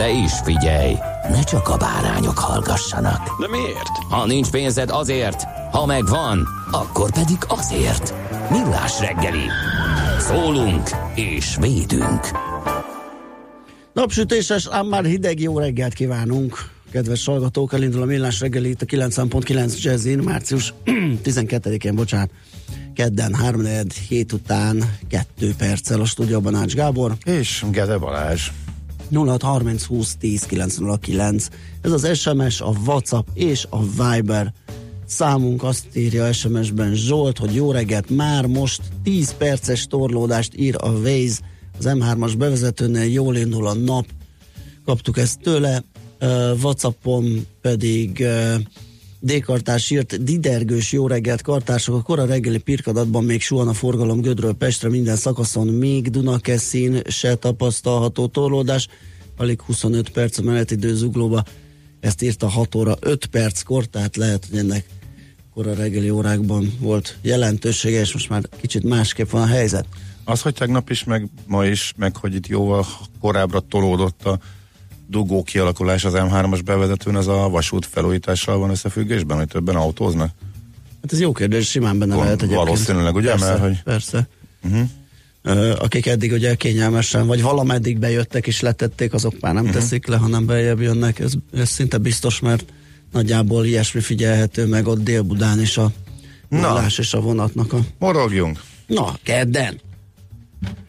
De is figyelj, ne csak a bárányok hallgassanak. De miért? Ha nincs pénzed azért, ha megvan, akkor pedig azért. Millás reggeli. Szólunk és védünk. Napsütéses, ám már hideg jó reggelt kívánunk. Kedves hallgatók, elindul a millás reggeli itt a 9.9 Jazzin, március 12-én, bocsánat, kedden, 3 hét után 2 perccel a stúdióban Ács Gábor. És Gede Balázs. 0630 20 10 909. Ez az SMS, a WhatsApp és a Viber számunk azt írja SMS-ben Zsolt, hogy jó reggelt, már most 10 perces torlódást ír a Waze az M3-as bevezetőnél, jól indul a nap, kaptuk ezt tőle, uh, Whatsappon pedig uh, D-kartás írt, didergős jó reggelt kartások, a kora reggeli pirkadatban még suhan a forgalom Gödről Pestre, minden szakaszon még Dunakeszin se tapasztalható torlódás, alig 25 perc a menetidő zuglóba, ezt írta 6 óra 5 perckor, tehát lehet, hogy ennek kora reggeli órákban volt jelentősége, és most már kicsit másképp van a helyzet. Az, hogy tegnap is, meg ma is, meg hogy itt jóval korábbra tolódott a dugó kialakulás az M3-as bevezetőn, az a vasút felújítással van összefüggésben, hogy többen autóznak? Hát ez jó kérdés, simán benne Val- lehet egyébként. valószínűleg, ugye? Persze, Mert hogy- persze. Uh-huh. akik eddig ugye kényelmesen, vagy valameddig bejöttek és letették, azok már nem uh-huh. teszik le, hanem beljebb jönnek. Ez, ez szinte biztos, mert nagyjából ilyesmi figyelhető meg ott Dél-Budán is a vonás és a vonatnak a... Morogjunk. Na, kedden!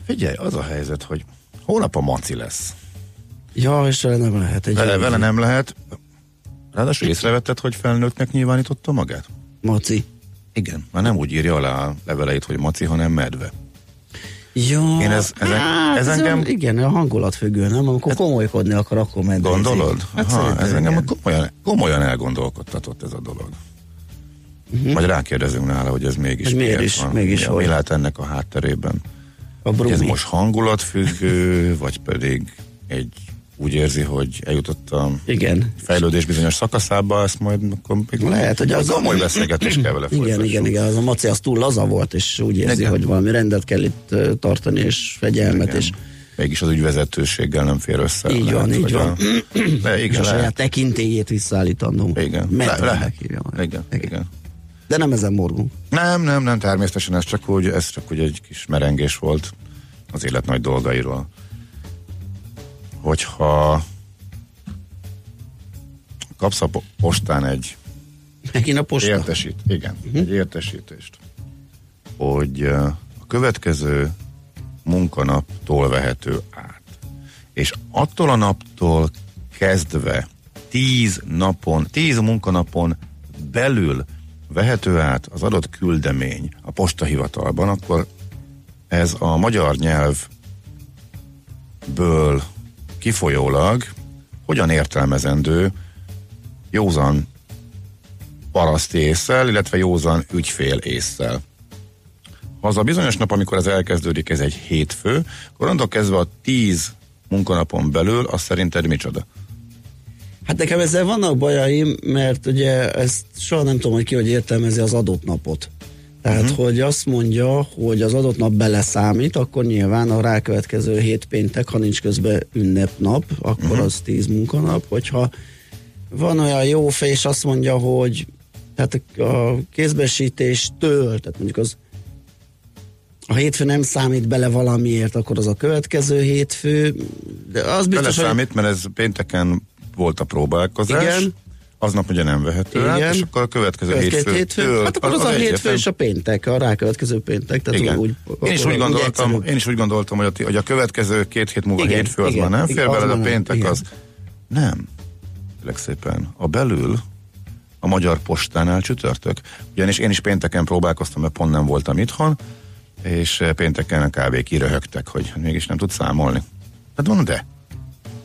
Figyelj, az a helyzet, hogy hónap a maci lesz. Ja, és vele nem lehet egy Vele, vele nem lehet. Ráadásul észrevetted, hogy felnőttnek nyilvánította magát? Maci. Igen, már nem úgy írja alá a leveleit, hogy maci, hanem medve. Jó, Én ez- ez- hát, ez engem- olyan- Igen, a hangulat függő, nem? Amikor komolykodni akar, akkor medvézik. Gondolod? Hát szerintem ez engem igen. komolyan, komolyan elgondolkodtatott ez a dolog. Uh-huh. Majd rákérdezünk nála, hogy ez mégis Hogy miért is, van. mégis mi, mi lehet ennek a hátterében? A ez most hangulatfüggő, vagy pedig egy úgy érzi, hogy eljutott a Igen. fejlődés bizonyos szakaszába, ezt majd akkor még Lehet, hogy az- az komoly beszélgetés kell vele Igen, igen, igen, az a maci az túl laza volt, és úgy érzi, Igen. hogy valami rendet kell itt tartani, és fegyelmet, Igen. és, Mégis az ügyvezetőséggel nem fér össze. Így van, így van. A, de és igen, a saját lehet. tekintélyét visszaállítandó. Igen, le, lehet. meg. Igen, igen. De nem ezen morgunk. Nem, nem, nem, természetesen ez csak úgy, ez csak úgy egy kis merengés volt az élet nagy dolgairól. Hogyha kapsz a po- postán egy Megint a posta. értesít, igen, Mhm. egy értesítést, hogy a következő munkanaptól vehető át. És attól a naptól kezdve tíz napon, tíz munkanapon belül vehető át az adott küldemény a postahivatalban, akkor ez a magyar nyelvből kifolyólag hogyan értelmezendő józan paraszti észsel, illetve józan ügyfél észsel. Ha az a bizonyos nap, amikor ez elkezdődik, ez egy hétfő, akkor kezdve a tíz munkanapon belül, az szerinted micsoda? Hát nekem ezzel vannak bajaim, mert ugye ezt soha nem tudom, hogy ki hogy értelmezi az adott napot. Tehát, uh-huh. hogy azt mondja, hogy az adott nap beleszámít, akkor nyilván a rákövetkező hét péntek, ha nincs közben ünnepnap, akkor uh-huh. az tíz munkanap. Hogyha van olyan jó fej, és azt mondja, hogy tehát a kézbesítéstől, tehát mondjuk az a hétfő nem számít bele valamiért, akkor az a következő hétfő, de az biztos, hogy Beleszámít, mert ez pénteken volt a próbálkozás. Igen. Aznap ugye nem vehető Igen. át, és akkor a következő hétfő. hétfő. Hát akkor az, a hétfő és a péntek, a rákövetkező péntek. Tehát igen. Úgy, én, is úgy gondoltam, én is úgy gondoltam, hogy a, hogy a következő két hét múlva Igen, hétfő az igen, már nem fér az bele, de a péntek igen. az nem. Kérlek szépen. A belül a Magyar Postánál csütörtök. Ugyanis én is pénteken próbálkoztam, mert pont nem voltam itthon, és eh, pénteken kb. kiröhögtek, hogy mégis nem tud számolni. Hát mondom, de.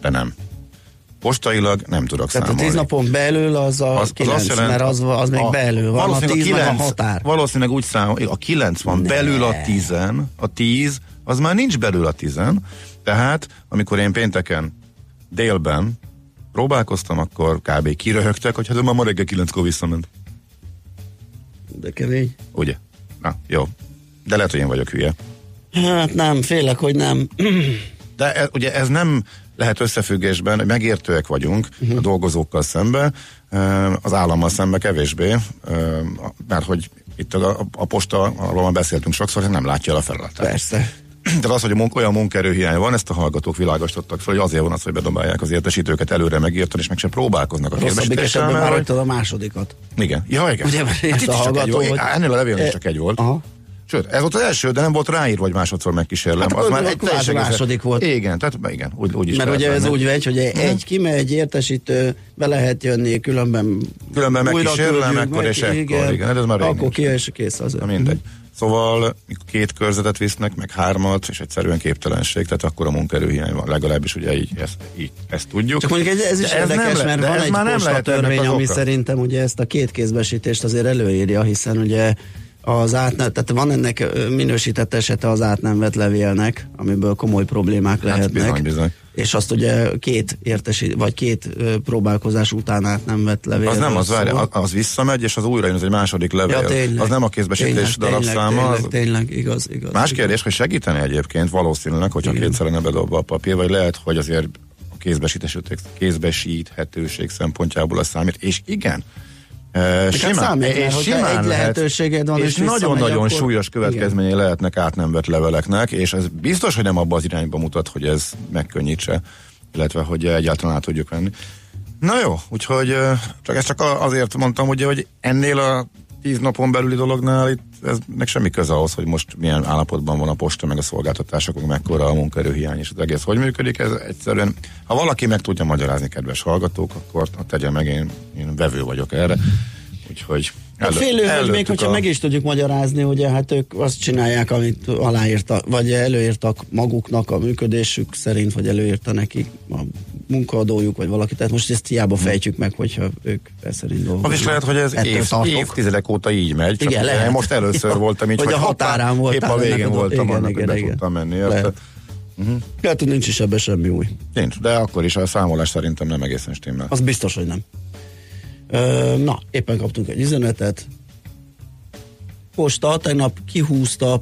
De nem. Postailag nem tudok Tehát a számolni. tíz napon belül az a az, kilenc, mert az, az még a- belül van, a valószínűleg tíz meg a kilenc- határ. Valószínűleg úgy számol, a kilenc van Ne. belül a tizen, a tíz, az már nincs belül a tizen, tehát amikor én pénteken délben próbálkoztam, akkor kb. kiröhögtek, hogy hát ő már ma reggel kilenckor visszament. De kemény. Ugye? Na, jó. De lehet, hogy én vagyok hülye. Hát nem, félek, hogy nem. De ez, ugye ez nem lehet összefüggésben, hogy megértőek vagyunk uh-huh. a dolgozókkal szembe, az állammal szembe kevésbé, mert hogy itt a, a, a posta, arról már beszéltünk sokszor, hogy nem látja el a feladatát. Persze. Tehát az, hogy a munk, olyan munkaerőhiány van, ezt a hallgatók világosítottak fel, hogy azért van az, hogy bedobálják az értesítőket előre megírtani, és meg sem próbálkoznak a esetben már rajtad a másodikat. igen. Ja, igen. Ugye, mert hát a egy hallgató, volt. hogy- Ennél a levélnél E- csak egy volt. Aha. Sőt, ez volt az első, de nem volt ráírva, hogy másodszor megkísérlem. Hát az már egy teljesen második volt. Igen, tehát igen, úgy, úgy is Mert ugye ez úgy megy, hogy egy kimegy, értesítő, be lehet jönni, különben Különben megkísérlem, küldjük, akkor és ekkor, igen, hát ez már Akkor ki és kész az. Mindegy. Szóval két körzetet visznek, meg hármat, és egyszerűen képtelenség, tehát akkor a munkaerőhiány van. Legalábbis ugye így ezt, így, ezt tudjuk. Csak mondjuk ez, ez is De ez érdekes, nem mert van ez egy már nem lehet törvény, ami szerintem ugye ezt a két kézbesítést azért előírja, hiszen ugye az át, tehát van ennek minősített esete az át nem vett levélnek, amiből komoly problémák lehetnek. Hát bizony, bizony. És azt ugye két értesít, vagy két próbálkozás után át nem vett levél. Az nem, az, várj, az, az visszamegy, és az újra jön, az egy második levél. Ja, tényleg. az nem a kézbesítés tényleg, darabszáma. Tényleg, az, tényleg, igaz, igaz. Más igaz. kérdés, hogy segíteni egyébként valószínűleg, hogyha Igen. kétszer lenne bedobva a papír, vagy lehet, hogy azért a kézbesíthetőség, szempontjából az számít, és igen, e, simán, mert és simán egy lehet, lehetőséged van, és nagyon-nagyon akkor- súlyos következményei lehetnek át nem vett leveleknek, és ez biztos, hogy nem abba az irányba mutat, hogy ez megkönnyítse, illetve hogy egyáltalán át tudjuk venni. Na jó, úgyhogy csak ezt csak azért mondtam, ugye, hogy ennél a tíz napon belüli dolognál itt ez nek semmi köze ahhoz, hogy most milyen állapotban van a posta, meg a szolgáltatások, meg mekkora a munkaerőhiány, és az egész hogy működik. Ez egyszerűen, ha valaki meg tudja magyarázni, kedves hallgatók, akkor tegye meg, én, én vevő vagyok erre. Úgyhogy elő- félő, hogy még hogyha a- meg is tudjuk magyarázni, ugye hát ők azt csinálják, amit aláírtak, vagy előírtak maguknak a működésük szerint, vagy előírta nekik a munkaadójuk, vagy valaki. Tehát most ezt hiába fejtjük meg, hogyha ők e szerint dolgoznak. Az is lehet, hogy ez év, évtizedek óta így megy. Csak Igen, lehet. Most először voltam így, hogy a határán voltál, Épp a végén voltam igen, annak, igen, hogy be tudtam menni. Lehet. Érted? Lehet, hogy nincs is ebben semmi új. Nincs, de akkor is a számolás szerintem nem egészen stimmel. Az biztos, hogy nem. Ö, na, éppen kaptunk egy üzenetet. Posta, tegnap kihúzta a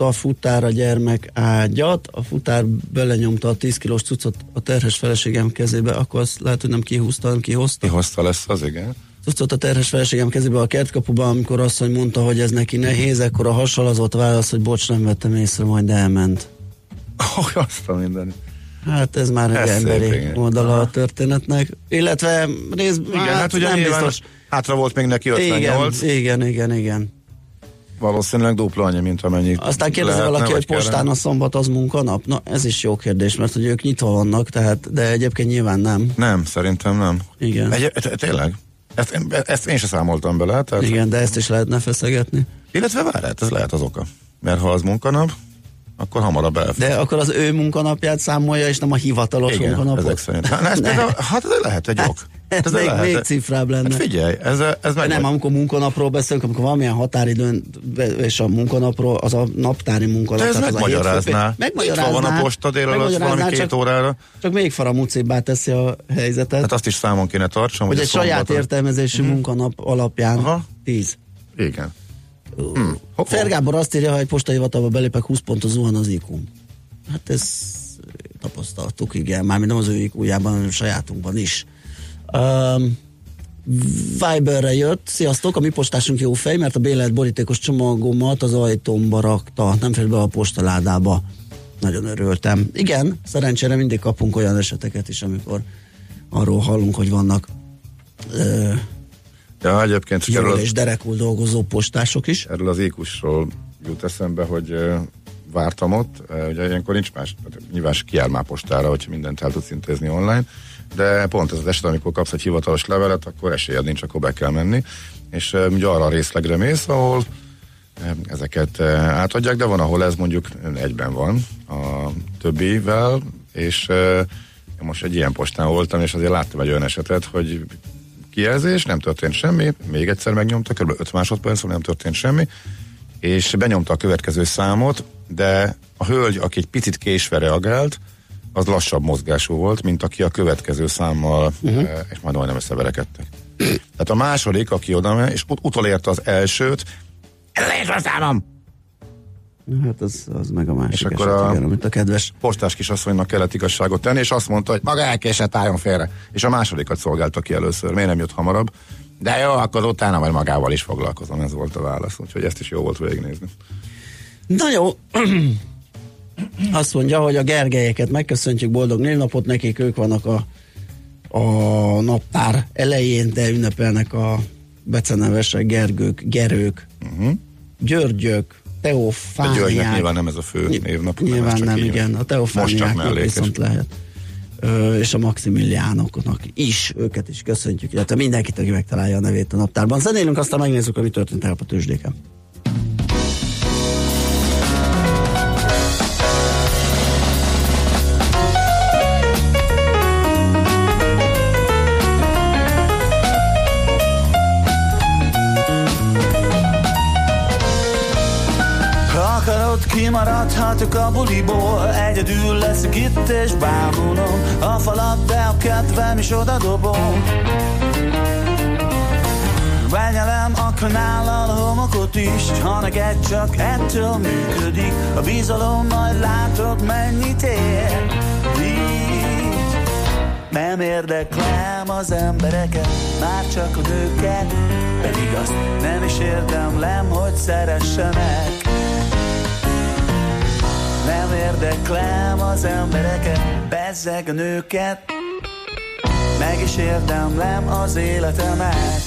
posta futár a gyermek ágyat, a futár belenyomta a 10 kilós cuccot a terhes feleségem kezébe, akkor azt lehet, hogy nem kihúzta, hanem kihozta. Ki hozta lesz az, igen. Cuccot a terhes feleségem kezébe a kertkapuban, amikor azt, hogy mondta, hogy ez neki nehéz, akkor a hasalazott válasz, hogy bocs, nem vettem észre, majd elment. Oh, azt a minden. Hát ez már egy emberi oldala a történetnek. Illetve rész, Igen, hát, hát ugye nem biztos. hátra volt még neki 58, Igen, igen, igen, igen. Valószínűleg dupla annyi, mint amennyi Aztán kérdezi valaki, hogy postán kellene. a szombat az munkanap? Na, ez is jó kérdés, mert hogy ők nyitva vannak, tehát, de egyébként nyilván nem. Nem, szerintem nem. Igen. Egy, tényleg? Ezt, ezt én sem számoltam bele, tehát, Igen, de ezt is lehetne feszegetni. illetve várj, hát ez lehet az oka. Mert ha az munkanap, akkor hamarabb elfog. De akkor az ő munkanapját számolja, és nem a hivatalos Igen, munkanapot. ezek szerint. Hát, ez Ne. például, hát ez lehet egy ok. Ez még, lehet. még cifrább lenne. Hát figyelj, ez, ez meg nem, amikor munkanapról beszélünk, amikor valamilyen határidőn és a munkanapról, az a naptári munkanap. De ez megmagyarázná. hétfő- Itt van a posta délelőtt megmagyarázná, valami két csak, órára. Csak még faramúcibbá teszi a helyzetet. Hát azt is számon kéne tartsam. hogy a egy saját szombaton- értelmezésű munkanap alapján Aha. 10. Igen. Hm. Hoppá. Fergábor azt írja, ha egy postai hivatalba belépek, 20 pontos zuhan az iq Hát ez tapasztaltuk, igen. Mármint nem az ő iq hanem a sajátunkban is. Um, Viberre jött, sziasztok, a mi postásunk jó fej, mert a bélelt borítékos csomagomat az ajtómba rakta, nem fér be a postaládába. Nagyon örültem. Igen, szerencsére mindig kapunk olyan eseteket is, amikor arról hallunk, hogy vannak ö, Ja, egyébként jól és derekul dolgozó postások is. erről az ékusról jut eszembe, hogy ö, vártam ott, ö, ugye ilyenkor nincs más, nyilván kiáll már postára, hogyha mindent el tudsz intézni online, de pont ez az eset, amikor kapsz egy hivatalos levelet, akkor esélyed nincs, akkor be kell menni, és ö, ugye arra a részlegre mész, ahol ö, ezeket ö, átadják, de van, ahol ez mondjuk egyben van a többivel, és én most egy ilyen postán voltam, és azért láttam egy olyan esetet, hogy kijelzés, nem történt semmi, még egyszer megnyomta, kb. 5 másodperc, nem történt semmi, és benyomta a következő számot, de a hölgy, aki egy picit késve reagált, az lassabb mozgású volt, mint aki a következő számmal, uh-huh. és majd majdnem összeverekedtek. Tehát a második, aki oda megy, és ut- utolérte az elsőt, ez a számom! Hát az, az meg a másik És akkor eset, a- igen, amit a kedves postás kisasszonynak kellett igazságot tenni, és azt mondta, hogy maga elkésett, álljon félre. És a másodikat szolgálta ki először, miért nem jött hamarabb. De jó, akkor utána majd magával is foglalkozom, ez volt a válasz. Úgyhogy ezt is jó volt végignézni. Na jó, azt mondja, hogy a Gergelyeket megköszöntjük, boldog névnapot nekik, ők vannak a, a naptár elején, de ünnepelnek a becenevesek, Gergők, Gerők, uh-huh. Györgyök, A Györgynek Teofániák. nyilván nem ez a fő névnap. Nyilván nem, így igen. A Teofániáknak viszont lehet. Ö, és a Maximiliánoknak is, őket is köszöntjük, illetve mindenkit, aki megtalálja a nevét a naptárban. Zenélünk, aztán megnézzük, hogy mi történt el a tőzsdéken. Kimaradhatok a buliból. Egyedül leszek itt és bámulom. A falat, de a kedvem is oda dobom. Benyelem a kanállal a homokot is Ha neked csak ettől működik. A bizalom, majd látod mennyit ér. Így nem érdeklem az embereket, már csak a nőket. Pedig azt nem is érdemlem, hogy szeressenek nem érdeklem az embereket, bezzeg a nőket. Meg is érdemlem az életemet.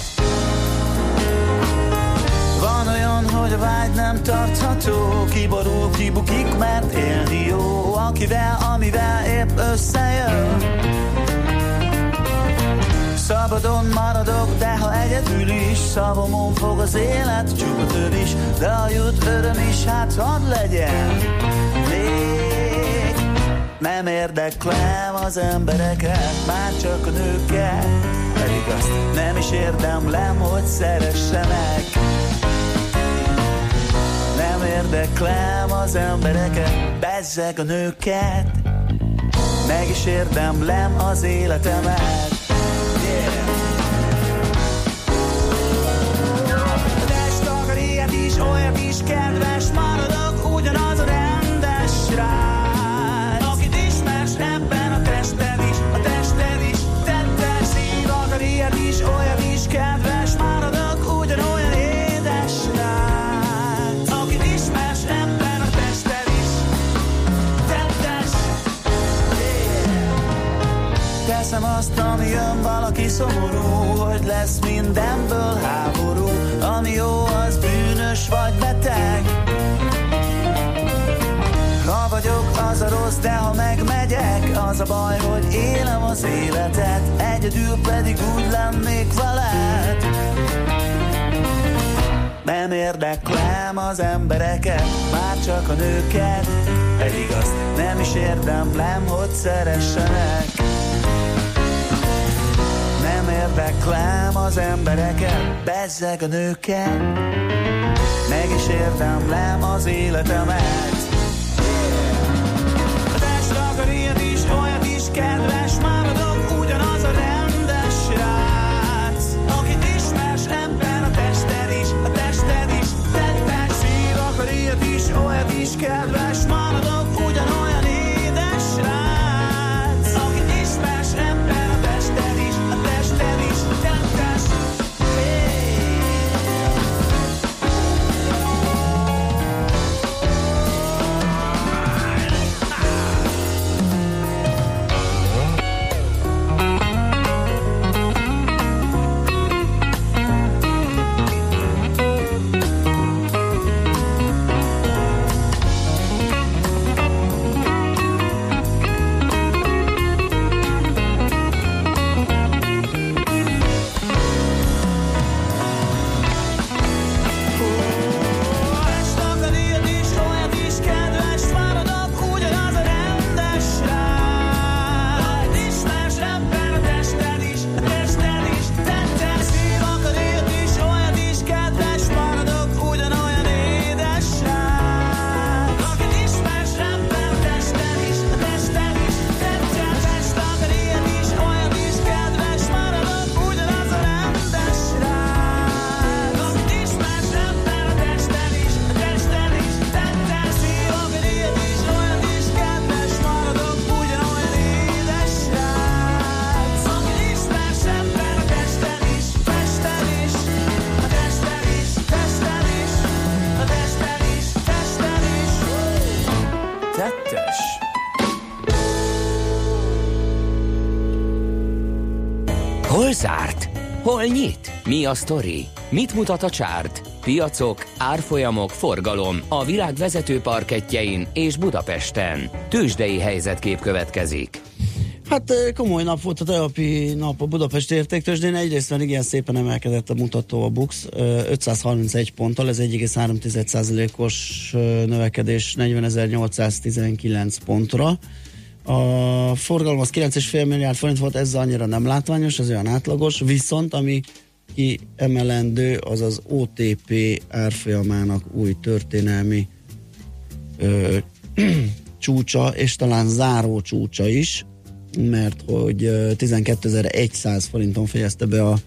Van olyan, hogy a vágy nem tartható Kiborul, kibukik, mert élni jó Akivel, amivel épp összejön. Szabadon maradok, de ha egyedül is Szavamon fog az élet, csupa is De a jut öröm is, hát hadd legyen nem érdeklem az embereket Már csak a nőket. Pedig azt nem is érdemlem, hogy szeressenek. Nem érdeklem az embereket Bezzeg a nőket. Meg is érdemlem az életemet. Yeah. Test akar ilyet is, olyat kedves Maradok ugyanaz a rendes srác valaki szomorú Hogy lesz mindenből háború Ami jó, az bűnös vagy beteg. Ha vagyok, az a rossz, de ha megmegyek Az a baj, hogy élem az életet Egyedül pedig úgy lennék veled. Nem érdeklem az embereket, már csak a nőket Pedig azt nem is érdemlem, hogy szeressenek érdeklem az embereket, bezzeg a nőket. Meg is érdemlem az életemet. A test akar ilyet olyat is kedves Maradok ugyanaz a rendes srác. Akit ismersz ebben a tested is A tested is tettes Szív akar ilyet olyat is kedves Mi a sztori? Mit mutat a csárt? Piacok, árfolyamok, forgalom a világ vezető parketjein és Budapesten. Tősdei helyzetkép következik. Hát ö, komoly nap volt a tegnapi nap a Budapesti értéktősdén. Egyrészt mert igen szépen emelkedett a mutató a BUX, ö, 531 ponttal, ez 1,3%-os ö, növekedés 40.819 pontra. A forgalom az 9,5 milliárd forint volt, ez annyira nem látványos, ez olyan átlagos, viszont ami kiemelendő, az az OTP árfolyamának új történelmi ö, csúcsa, és talán záró csúcsa is, mert hogy ö, 12.100 forinton fejezte be a,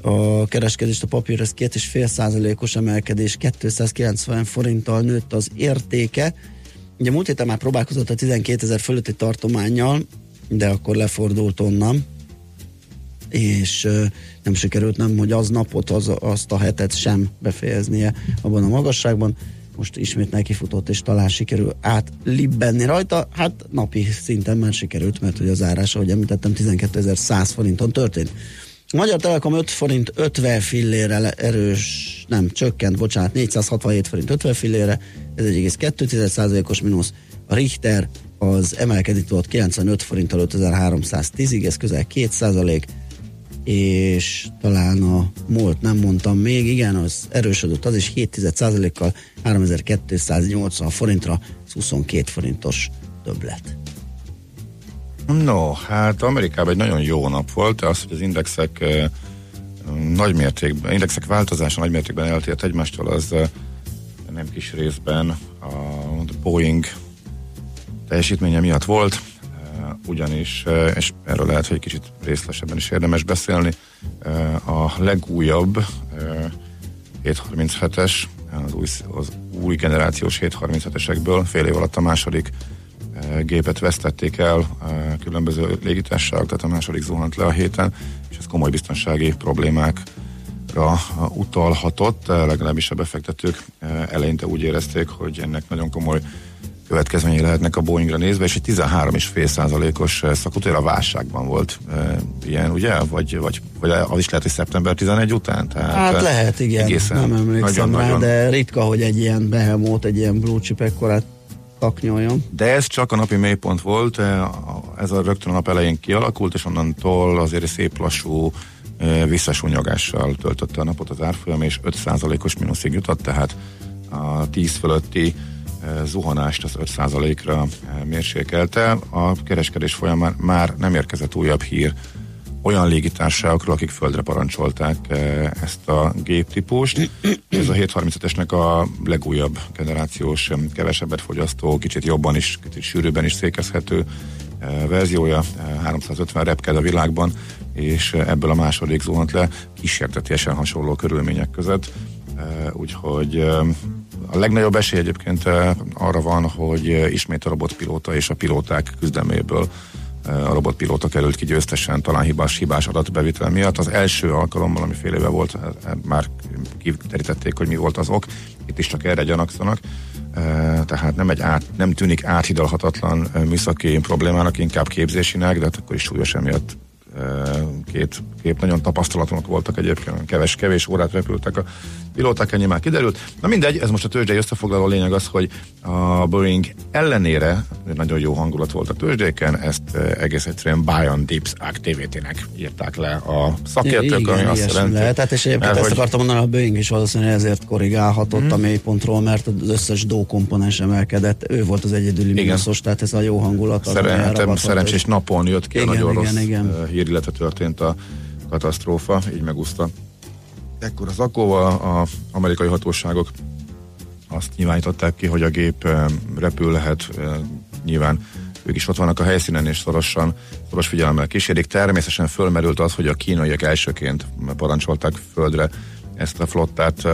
a kereskedést a papír, ez 2,5 százalékos emelkedés, 290 forinttal nőtt az értéke. Ugye múlt héten már próbálkozott a 12 ezer fölötti tartományjal, de akkor lefordult onnan, és nem sikerült nem, hogy az napot, az, azt a hetet sem befejeznie abban a magasságban. Most ismét nekifutott, és talán sikerül átlibbenni rajta. Hát napi szinten már sikerült, mert hogy az árás, ahogy említettem, 12.100 forinton történt. A Magyar Telekom 5 forint 50 fillére erős, nem, csökkent, bocsánat, 467 forint 50 fillére, ez 1,2%-os mínusz. A Richter az emelkedni tudott 95 forinttal 5310-ig, ez közel 2 és talán a MOLT nem mondtam még, igen, az erősödött az is 7% kal 3280 forintra, ez 22 forintos többlet. No, hát Amerikában egy nagyon jó nap volt, az, hogy az indexek eh, nagy mértékben, indexek változása nagy mértékben eltért egymástól, az eh, nem kis részben a Boeing teljesítménye miatt volt, ugyanis, eh, és erről lehet, hogy egy kicsit részletesebben is érdemes beszélni, eh, a legújabb eh, 737-es, az új, az új generációs 737-esekből fél év alatt a második eh, gépet vesztették el eh, különböző légitársaságok, tehát a második zuhant le a héten, és ez komoly biztonsági problémákra eh, utalhatott, eh, legalábbis a befektetők eh, eleinte úgy érezték, hogy ennek nagyon komoly következményei lehetnek a Boeingra nézve, és egy 13,5 százalékos szakutér a válságban volt e, ilyen, ugye? Vagy, vagy, vagy az is lehet, hogy szeptember 11 után? Tehát, Hát eh, lehet, igen, egészen nem emlékszem rá, nagyon-nagyon- de ritka, hogy egy ilyen behemót, egy ilyen blue chip ekkorát taknyoljon. De ez csak a napi mélypont volt, eh, ez a rögtön a nap elején kialakult, és onnantól azért szép lassú eh, visszasúnyogással töltötte a napot az árfolyam, és 5%-os mínuszig jutott, tehát a 10 fölötti eh, zuhanást az 5%-ra eh, mérsékelte. A kereskedés folyamán már nem érkezett újabb hír olyan légitársaságokról, akik földre parancsolták eh, ezt a géptípust. Ez a 735-esnek a legújabb generációs, em, kevesebbet fogyasztó, kicsit jobban is, kicsit sűrűbben is székezhető eh, verziója, eh, 350 repked a világban, és eh, ebből a második zuhant le kísértetiesen hasonló körülmények között. Eh, Úgyhogy eh, a legnagyobb esély egyébként eh, arra van, hogy eh, ismét a robotpilóta és a pilóták küzdelméből a robotpilóta került ki győztesen, talán hibás, hibás adatbevitel miatt. Az első alkalommal, ami fél éve volt, eh, eh, már kiterítették, hogy mi volt az ok. Itt is csak erre gyanakszanak. Eh, Tehát nem, egy át, nem tűnik áthidalhatatlan eh, műszaki problémának, inkább képzésinek, de hát akkor is súlyos emiatt eh, két, két nagyon tapasztalatlanok voltak egyébként, keves, kevés órát repültek a pilóták, ennyi már kiderült. Na mindegy, ez most a tőzsdei összefoglaló lényeg az, hogy a Boeing ellenére nagyon jó hangulat volt a tőzsdéken, ezt egész egyszerűen Buy on Dips Activity-nek írták le a szakértők, igen, ami azt jelenti, lehet. Tehát és egyébként mert ezt hogy- akartam mondani, a Boeing is valószínűleg ezért korrigálhatott Mhm. a mélypontról, mert az összes dó komponens emelkedett. Ő volt az egyedüli mínuszos, tehát ez a jó hangulat. az, ami Szeren, hát szerencsés és- napon jött ki Igen, a nagyon igen, rossz igen. Hír, illetve történt a katasztrófa, így megúszta. Ekkor az akkóval a amerikai hatóságok azt nyilvánították ki, hogy a gép repül lehet, eh, nyilván ők is ott vannak a helyszínen, és szorosan, szoros figyelemmel kísérik. Természetesen fölmerült az, hogy a kínaiak elsőként parancsolták földre ezt a flottát,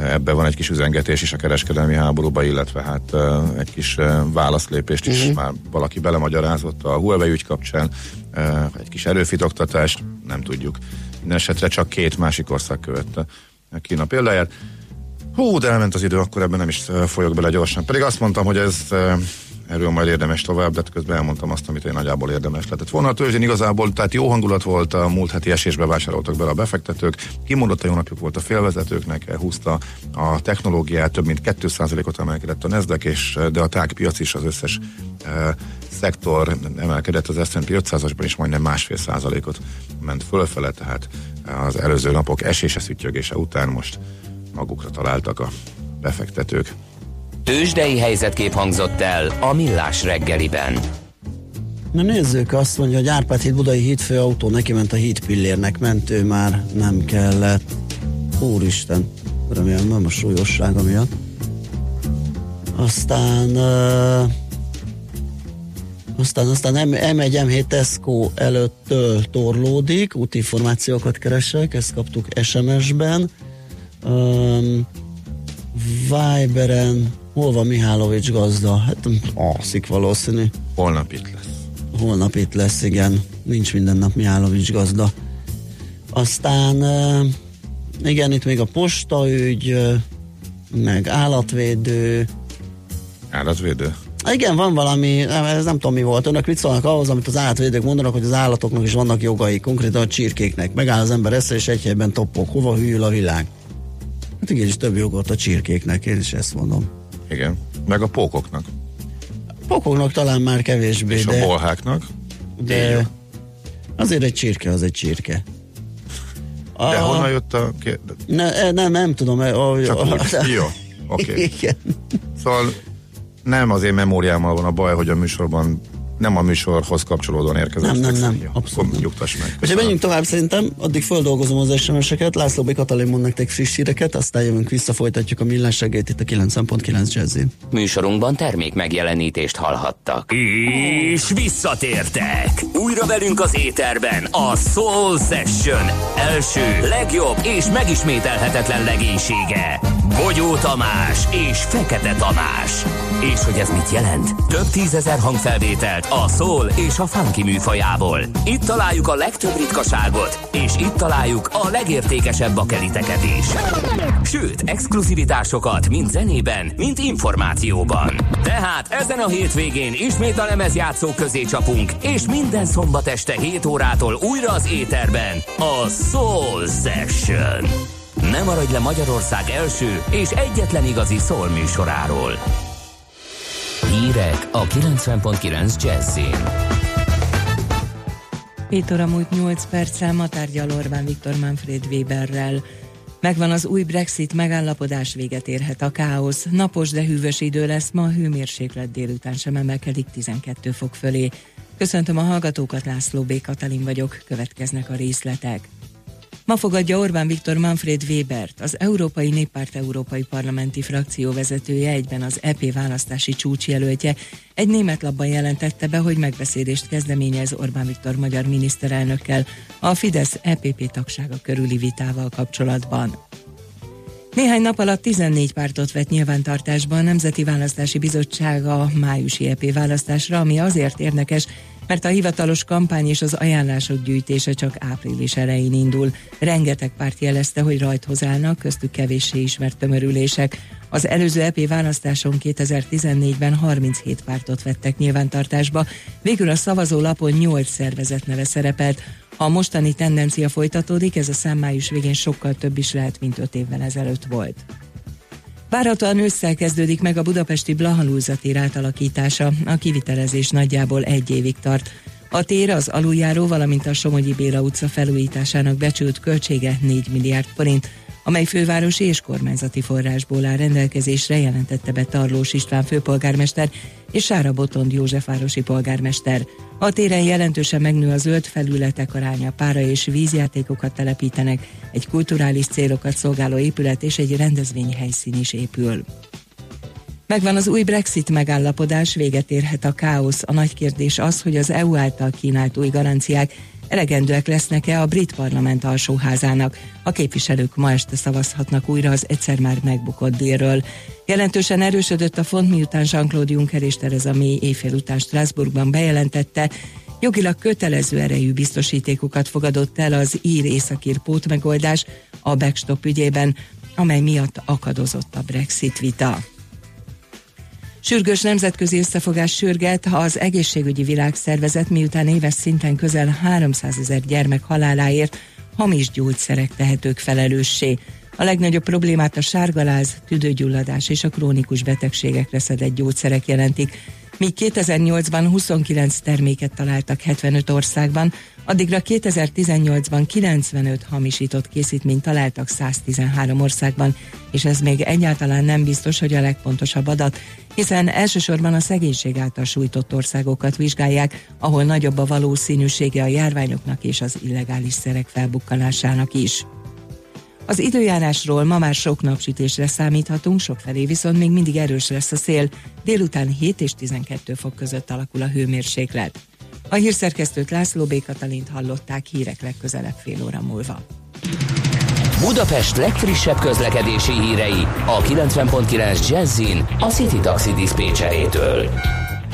ebbe van egy kis üzengetés is a kereskedelmi háborúba, illetve hát egy kis válaszlépést is már valaki belemagyarázott a Huawei ügy kapcsán, egy kis erőfitoktatást, nem tudjuk. Minden esetre csak két másik ország követte Kína példáját. Hú, de elment az idő, akkor ebben nem is folyok bele gyorsan. Pedig azt mondtam, hogy ez erről majd érdemes tovább, de hát közben elmondtam azt, amit én nagyjából érdemes lehetett volna. A tőzsdén igazából, tehát jó hangulat volt, a múlt heti esésbe vásároltak bele a befektetők, kimondott a jó napjuk volt a félvezetőknek, elhúzta a technológiát, több mint 2%-ot emelkedett a Nasdaq, és, de a tág piac is az összes e, szektor emelkedett, az S&P 500-asban is majdnem másfél százalékot ment fölfele, tehát az előző napok esése szüttyögése után most magukra találtak a befektetők. Tőzsdei helyzetkép hangzott el a Millás reggeliben. Na nézzük, azt mondja, hogy Árpád híd Budai hídfő autó neki ment a híd pillérnek, mentő már nem kellett. Úristen, remélem nem a súlyossága miatt. Aztán uh, aztán, aztán M1, M7 Tesco előttől torlódik, útinformációkat keresek, ezt kaptuk SMS-ben. Um, Viberen, hol van Mihálovics gazda? Hát alszik valószínű. Holnap itt lesz. Holnap itt lesz, igen. Nincs minden nap Mihálovics gazda. Aztán igen, itt még a postaügy, meg állatvédő. Állatvédő? Igen, van valami, ez nem tudom mi volt. Önök mit szólnak ahhoz, amit az állatvédők mondanak, hogy az állatoknak is vannak jogai, konkrétan a csirkéknek. Megáll az ember esze, és egy helyben toppok. Hova hűl a világ? Hát igenis több jogot a csirkéknek, én is ezt mondom. Igen. Meg a pókoknak. Pokoknak talán már kevésbé, És de, a bolháknak. de azért egy csirke az egy csirke. A, De honnan jött a ne, nem, nem tudom. A, Csak a, úgy. Jó. Oké. Okay. Igen. Szóval nem az én memóriámmal van a baj, hogy a műsorban nem a műsorhoz kapcsolódóan érkezett. Nem, nem, nem, Jó, abszolút akkor Nyugtass meg. Köszönöm. menjünk tovább szerintem, addig földolgozom az SMS-eket, László B. Katalin mond nektek friss híreket, aztán jövünk vissza, folytatjuk a millás reggelyt itt a 9.9 Jazzin. Műsorunkban termék megjelenítést hallhattak. És visszatértek! Újra velünk az éterben a Soul Session első, legjobb és megismételhetetlen legénysége. Bogyó Tamás és Fekete Tamás. És hogy ez mit jelent? Több tízezer hangfelvételt a soul és a funky műfajából. Itt találjuk a legtöbb ritkaságot, és itt találjuk a legértékesebb bakeliteket is. Sőt, exkluzivitásokat mind zenében, mind információban. Tehát ezen a hétvégén ismét a lemezjátszók közé csapunk, és minden szombat este 7 órától újra az éterben a Soul Session. Ne maradj le Magyarország első és egyetlen igazi szól műsoráról. Hírek a 90.9 Jazzin. 7 óra múlt 8 perccel ma tárgyal Orbán Viktor Manfred Weberrel. Megvan az új Brexit megállapodás, véget érhet a káosz. Napos, de hűvös idő lesz, ma a hőmérséklet délután sem emelkedik 12 fok fölé. Köszöntöm a hallgatókat, László B. Katalin vagyok, következnek a részletek. Ma fogadja Orbán Viktor Manfred Webert, az Európai Néppárt Európai Parlamenti frakció vezetője, egyben az EP választási csúcsjelöltje. Egy német labban jelentette be, hogy megbeszélést kezdeményez Orbán Viktor magyar miniszterelnökkel a Fidesz EPP tagsága körüli vitával kapcsolatban. Néhány nap alatt 14 pártot vett nyilvántartásba a Nemzeti Választási Bizottság a májusi EP választásra, ami azért érdekes, mert a hivatalos kampány és az ajánlások gyűjtése csak április elején indul. Rengeteg párt jelezte, hogy rajthoz állnak, köztük kevéssé ismert tömörülések. Az előző EP választáson 2014-ben 37 pártot vettek nyilvántartásba, végül a szavazó lapon 8 szervezet neve szerepelt. Ha a mostani tendencia folytatódik, ez a szám május végén sokkal több is lehet, mint 5 évvel ezelőtt volt. Várhatóan ősszel kezdődik meg a budapesti Blahalúza tér átalakítása. A kivitelezés nagyjából egy évig tart. A tér az aluljáró, valamint a Somogyi Béla utca felújításának becsült költsége 4 milliárd forint, amely fővárosi és kormányzati forrásból áll rendelkezésre, jelentette be Tarlós István főpolgármester és Sára Botond Józsefvárosi polgármester. A téren jelentősen megnő a zöld felületek aránya, pára és vízjátékokat telepítenek, egy kulturális célokat szolgáló épület és egy rendezvényhelyszín is épül. Megvan az új Brexit megállapodás, véget érhet a káosz. A nagy kérdés az, hogy az EU által kínált új garanciák elegendőek lesznek-e a brit parlament alsóházának. A képviselők ma este szavazhatnak újra az egyszer már megbukott délről. Jelentősen erősödött a font, miután Jean-Claude Juncker és Theresa May éjfél után Strasbourgban bejelentette, jogilag kötelező erejű biztosítékokat fogadott el az ír északír pótmegoldás a backstop ügyében, amely miatt akadozott a Brexit vita. Sürgős nemzetközi összefogás sürget, ha az egészségügyi világszervezet miután éves szinten közel 300 ezer gyermek haláláért hamis gyógyszerek tehetők felelőssé. A legnagyobb problémát a sárgaláz, tüdőgyulladás és a krónikus betegségekre szedett gyógyszerek jelentik, míg 2008-ban 29 terméket találtak 75 országban, addigra 2018-ban 95 hamisított készítményt találtak 113 országban, és ez még egyáltalán nem biztos, hogy a legpontosabb adat, hiszen elsősorban a szegénység által sújtott országokat vizsgálják, ahol nagyobb a valószínűsége a járványoknak és az illegális szerek felbukkanásának is. Az időjárásról ma már sok napsütésre számíthatunk, sokfelé viszont még mindig erős lesz a szél. Délután 7 és 12 fok között alakul a hőmérséklet. A hírszerkesztőt László B. Katalint hallották hírek legközelebb fél óra múlva. Budapest legfrissebb közlekedési hírei a 90.9 Jazzin a City Taxi Dispécsejétől.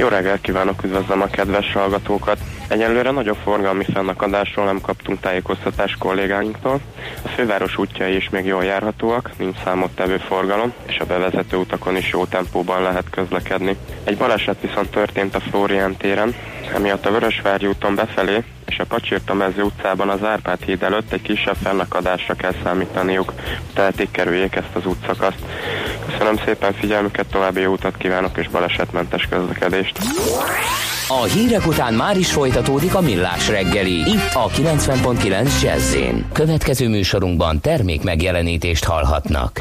Jó reggelt kívánok, üdvözlöm a kedves hallgatókat! Egyelőre nagyobb forgalmi fennakadásról nem kaptunk tájékoztatást kollégáinktól. A főváros útjai is még jól járhatóak, nincs számottevő forgalom, és a bevezető utakon is jó tempóban lehet közlekedni. Egy baleset viszont történt a Flórián téren, emiatt a Vörösvárgy úton befelé és a Pacsirta mező utcában az Árpád híd előtt egy kisebb fennakadásra kell számítaniuk, tehát kerüljék ezt az útszakaszt. Köszönöm szépen figyelmüket, további jó utat kívánok és balesetmentes közlekedést. A hírek után már is folytatódik a millás reggeli, itt a 90.9 jazz Következő műsorunkban termék megjelenítést hallhatnak.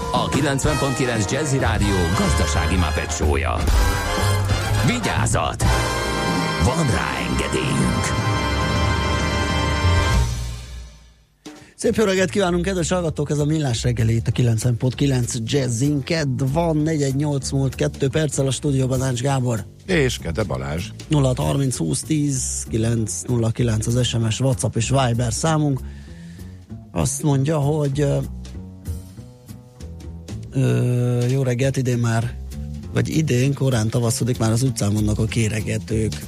a 90.9 Jazzy Rádió gazdasági mapetsója. Vigyázat! Van rá engedélyünk! Szép jó reggelt kívánunk, kedves hallgatók! Ez a Millás reggeli itt a 90.9 Jazzin. Kedd van, 418 múlt 2 perccel a stúdióban Ács Gábor. És Kede Balázs. 0 30 20 10 909 az SMS, WhatsApp és Viber számunk. Azt mondja, hogy jó reggelt, idén már vagy idén korán tavaszodik, már az utcán vannak a kéregetők.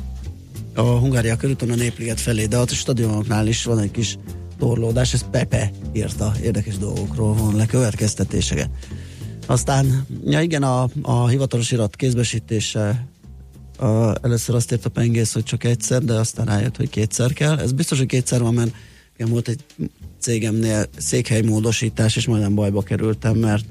A Hungária körúton a Népliget felé, de ott a stadionoknál is van egy kis torlódás, ez Pepe írta, érdekes dolgokról van le következtetéseket. Aztán, ja igen, a, a hivatalos irat kézbesítése a, először azt írta Pengész, hogy csak egyszer, de aztán rájött, hogy kétszer kell. Ez biztos, hogy kétszer van, mert igen, volt egy cégemnél székhelymódosítás, és majdnem bajba kerültem, mert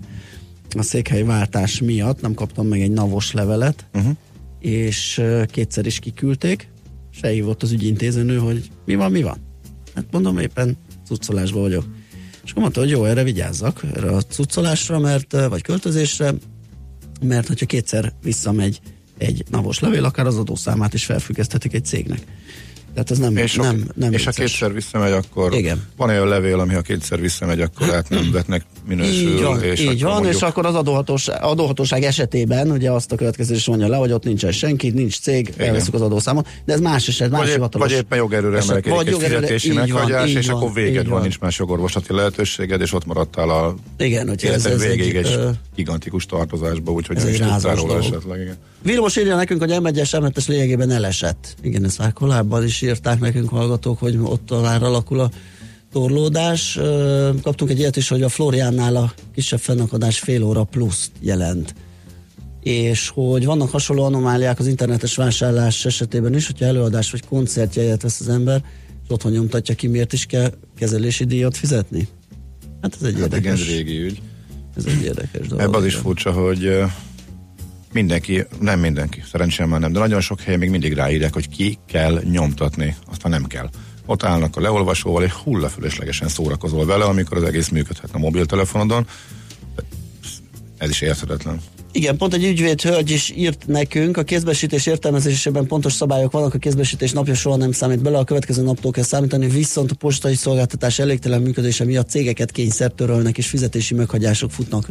a székhelyváltás miatt nem kaptam meg egy navos levelet, uh-huh. és kétszer is kiküldték, és elhívott az ügyintézőnő, hogy mi van, mi van. Hát mondom, éppen cuccolásban vagyok. És akkor mondta, hogy jó, erre vigyázzak, erre a cuccolásra, mert, vagy költözésre, mert hogyha kétszer visszamegy egy navos levél, akár az adószámát is felfüggeszthetik egy cégnek. Tehát ez nem, És, nem, nem és ha vicces. kétszer visszamegy, akkor Igen. van olyan levél, ami ha kétszer visszamegy, akkor hát nem vetnek minősül. Így van, és így akkor van mondjuk, és akkor az adóhatóság, adóhatóság esetében ugye azt a következés mondja le, hogy ott nincsen senki, nincs cég, elveszük az adószámot, de ez más eset, más vagy, épp, vagy éppen jogerőre emelkedik Vagy egy jogerőre- fizetési van, meghagyás, és van, akkor véged így van, nincs más jogorvoslati lehetőséged, és ott maradtál a Igen, hogyha ez, ez végéig egy, egy ö, gigantikus tartozásba, úgyhogy ez nem is tudtál róla esetleg. Igen. Vilmos írja nekünk, hogy M1-es, M7-es lényegében elesett. Igen, ezt már korábban is írták nekünk hallgatók, hogy ott talán alakul a torlódás. Kaptunk egy ilyet is, hogy a Floriánnál a kisebb fennakadás fél óra pluszt jelent. És hogy vannak hasonló anomáliák az internetes vásárlás esetében is, hogyha előadás vagy koncertjegyet vesz az ember, és otthon nyomtatja ki, miért is kell kezelési díjat fizetni? Hát ez egy Hát igen, érdekes, ez régi ügy. ez egy érdekes dolog. Ebben az is igen. furcsa, hogy mindenki, nem mindenki, szerencsém már nem, de nagyon sok helyen még mindig ráírják, hogy ki kell nyomtatni, aztán nem kell. Ott állnak a leolvasóval, és hullafölöslegesen szórakozol vele, amikor az egész működhetne a mobiltelefonodon. Ez is érthetetlen. Igen, pont egy ügyvéd hölgy is írt nekünk, a kézbesítés értelmezésében pontos szabályok vannak, a kézbesítés napja soha nem számít bele, a következő naptól kell számítani, viszont a postai szolgáltatás elégtelen működése miatt cégeket kényszertörölnek és fizetési meghagyások futnak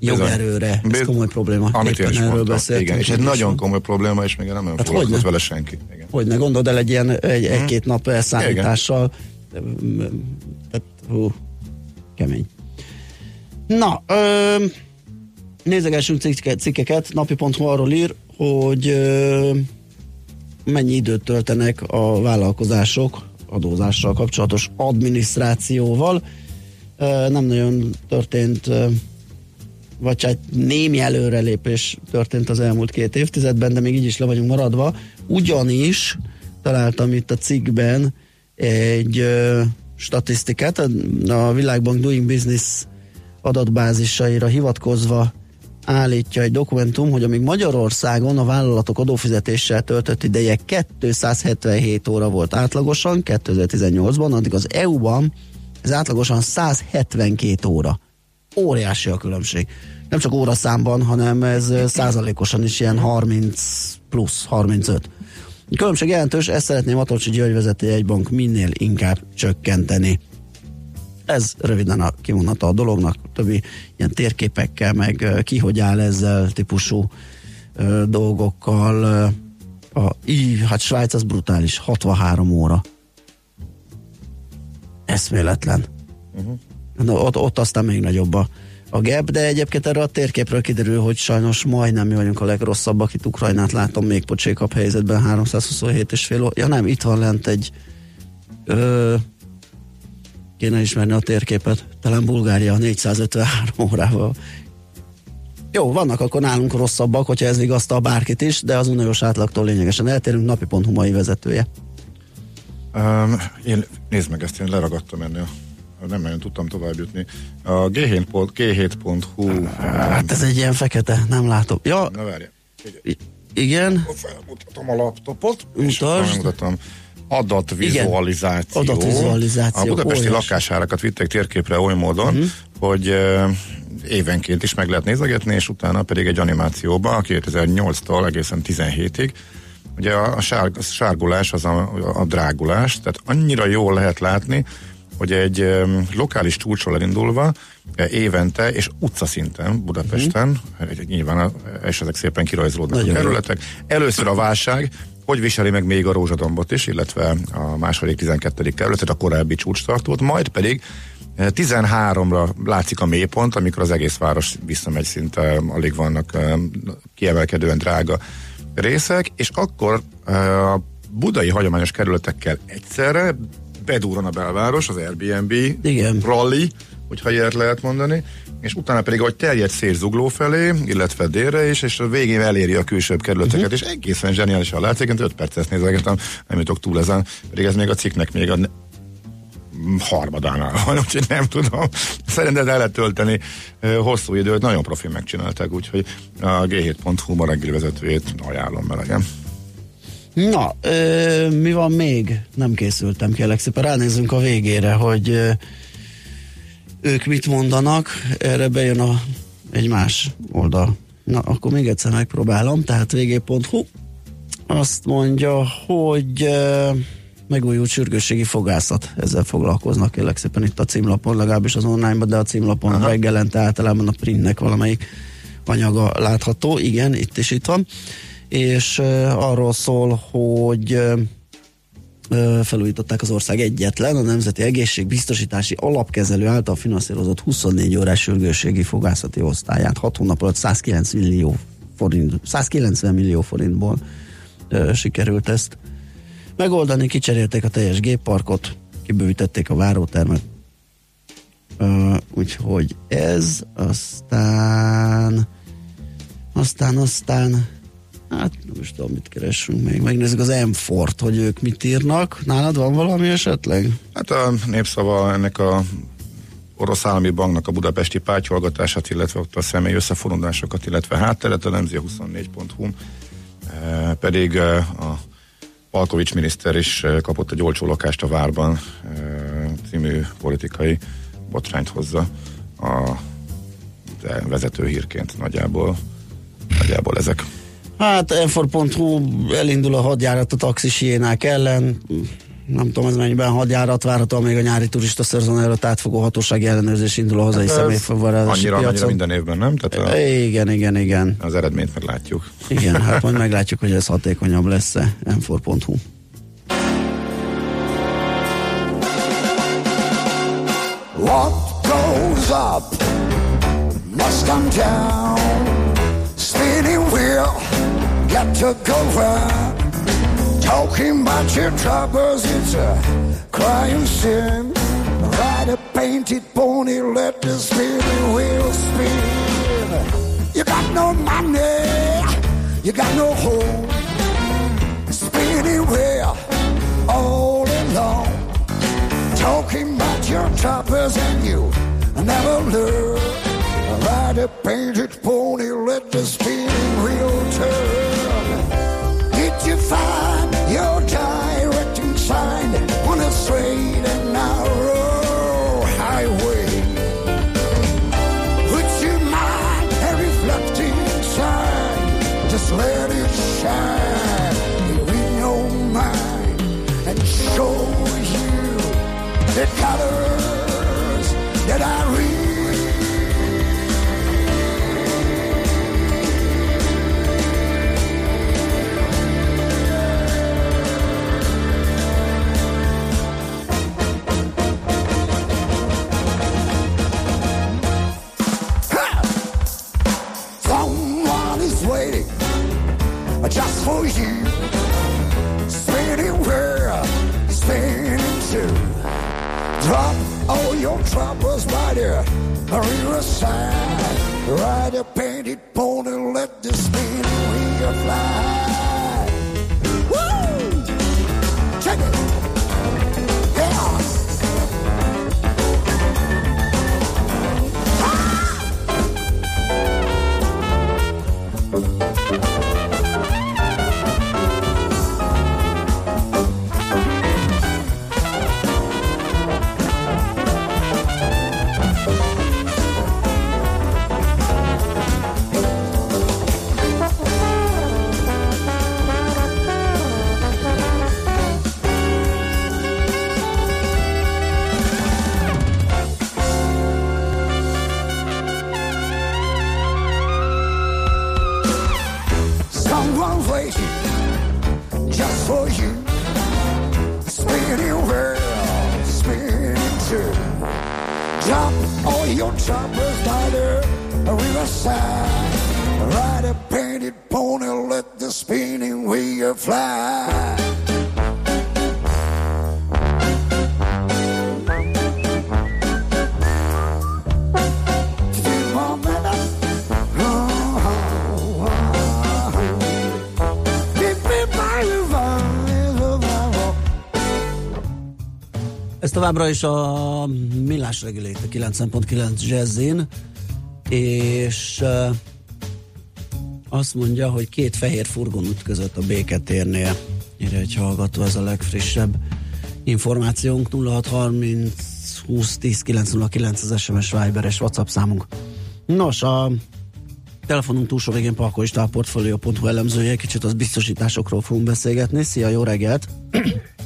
jogerőre. Ez komoly probléma. Amit Éppen erről beszéltünk. Igen, és is nagyon komoly probléma, és még nem Hát foglalkozott vele senki. Igen. Hogy ne gondold el egy ilyen egy, Mhm. egy-két nap elszállítással. Tehát, hú, kemény. Na, ö, nézegessünk cikke, cikkeket. Napi.hu arról ír, hogy ö, mennyi időt töltenek a vállalkozások adózással kapcsolatos adminisztrációval. Ö, nem nagyon történt ö, vagy hát némi előrelépés történt az elmúlt két évtizedben, de még így is le vagyunk maradva. Ugyanis találtam itt a cikkben egy ö, statisztikát, a, a Világbank Doing Business adatbázisaira hivatkozva állítja egy dokumentum, hogy amíg Magyarországon a vállalatok adófizetéssel töltött ideje 277 óra volt átlagosan 2018-ban, addig az EU-ban ez átlagosan 172 óra. Óriási a különbség. Nem csak óraszámban, hanem ez százalékosan is ilyen 30 plusz, 35. A különbség jelentős, ezt szeretném Atolcsi György vezető egy bank minél inkább csökkenteni. Ez röviden a kimondata a dolognak, többi ilyen térképekkel, meg ki hogy áll ezzel típusú ö, dolgokkal. Ö, a, í, hát Svájc az brutális, 63 óra. Eszméletlen. Uh-huh. Na, ott, ott aztán még nagyobb a, a gap, de egyébként erre a térképről kiderül, hogy sajnos majdnem mi vagyunk a legrosszabbak. Itt Ukrajnát látom még pocsékabb helyzetben, 327 és fél. Ja nem, itt van lent egy ö, kéne ismerni a térképet. Talán Bulgária 453 órával. Jó, vannak akkor nálunk rosszabbak, hogyha ez vigasztal bárkit is, de az uniós átlagtól lényegesen eltérünk. Napi.hu mai vezetője. Um, én, nézd meg, ezt én leragadtam ennél. Nem nagyon tudtam tovább jutni. A G7.hu G7.hu Hát ez egy ilyen fekete, nem látom. Ja, Na várj. i- igen, Felmutatom a laptopot, és Mutasd. megmutatom. Adatvizualizáció. Igen, adatvizualizáció, A budapesti óriási. lakásárakat vitték térképre oly módon, uh-huh. hogy uh, évenként is meg lehet nézegetni, és utána pedig egy animációba 2008-tól egészen 17-ig Ugye a, a, sár, a sárgulás az a, a drágulás, tehát annyira jól lehet látni, hogy egy lokális csúcsról elindulva e, évente és utcaszinten Budapesten, uh-huh. nyilván és ezek szépen kirajzolódnak Nagyon a kerületek. Először a válság, hogy viseli meg még a rózsadombot is, illetve a második 12. kerületet, a korábbi csúcstartót, majd pedig eh, 13-ra látszik a mélypont, amikor az egész város visszamegy szinte, alig vannak eh, kiemelkedően drága részek, és akkor a budai hagyományos kerületekkel egyszerre bedúran a belváros, az Airbnb Igen. rally, hogyha ilyet lehet mondani, és utána pedig, hogy terjed szél zugló felé, illetve délre is, és a végén eléri a külsőbb kerületeket, uh-huh. és egészen zseniálisan látszik, én 5 percet nézegetem, nem jutok túl ezen, pedig ez még a cikknek még a harmadánál van, úgyhogy nem tudom. Szerinted el lehet tölteni hosszú időt, nagyon profi megcsinálták, úgyhogy a g7.hu ma reggeli vezetőjét ajánlom melegen. Na, ö, mi van még? Nem készültem, kérlek szépen. Ránézzünk a végére, hogy ö, ők mit mondanak. Erre bejön a, egy más oldal. Na, akkor még egyszer megpróbálom. Tehát vg.hu azt mondja, hogy ö, megújult sürgősségi fogászat. Ezzel foglalkoznak, kérlek szépen itt a címlapon, legalábbis az online de a címlapon Aha. reggelente általában a printnek valamelyik anyaga látható. Igen, itt is itt van. És arról szól, hogy felújították az ország egyetlen, a Nemzeti Egészségbiztosítási Alapkezelő által finanszírozott 24 órás sürgősségi fogászati osztályát. 6 hónap alatt 109 millió forint, 190 millió forintból ö, sikerült ezt megoldani, kicserélték a teljes gépparkot, kibővítették a várótermet, ö, úgyhogy ez, aztán aztán, aztán Hát nem is tudom, mit keresünk még. Megnézzük az m hogy ők mit írnak. Nálad van valami esetleg? Hát a népszava ennek a orosz állami banknak a budapesti pátyolgatását, illetve ott a személy összefonódásokat, illetve hátteret a 24.hu, e, pedig e, a Palkovics miniszter is e, kapott egy olcsó lakást a várban e, című politikai botrányt hozza a vezető hírként nagyjából, nagyjából ezek. Hát enfor.hu elindul a hadjárat a taxisiénák ellen. Nem tudom, ez mennyiben hadjárat várható, még a nyári turista szezon előtt átfogó hatósági ellenőrzés indul a hazai Hát ez személyfuvarázási Annyira, annyira piacon. minden évben, nem? Tehát a, Igen, igen, igen. az eredményt meglátjuk. Igen, hát majd meglátjuk, hogy ez hatékonyabb lesz-e. enfor.hu What goes up must come down. Spinning wheel, got to go round. Talking about your troubles, it's a crying sin. Ride a painted pony, let the spinning wheel spin. You got no money, you got no home. Spinning wheel, all alone talking about your troubles and you never learn. Ride a painted pony, let the spinning wheel turn. Just for you. Spinning where, spinning to. Drop all your troubles right here on your side. Ride a painted pony, let the spinning wheel fly. Továbbra is a Millás reggelét, a 90.9 Jazzin, és uh, azt mondja, hogy két fehér furgon ütközött a béketérnél. Írja egy hallgató, ez a legfrissebb információnk 0630 20 10 909 az SMS Viber-es WhatsApp számunk. Nos, a telefonunk túlsó végén Palko István portfolio.hu elemzője, kicsit az biztosításokról fogunk beszélgetni. Szia, jó reggelt!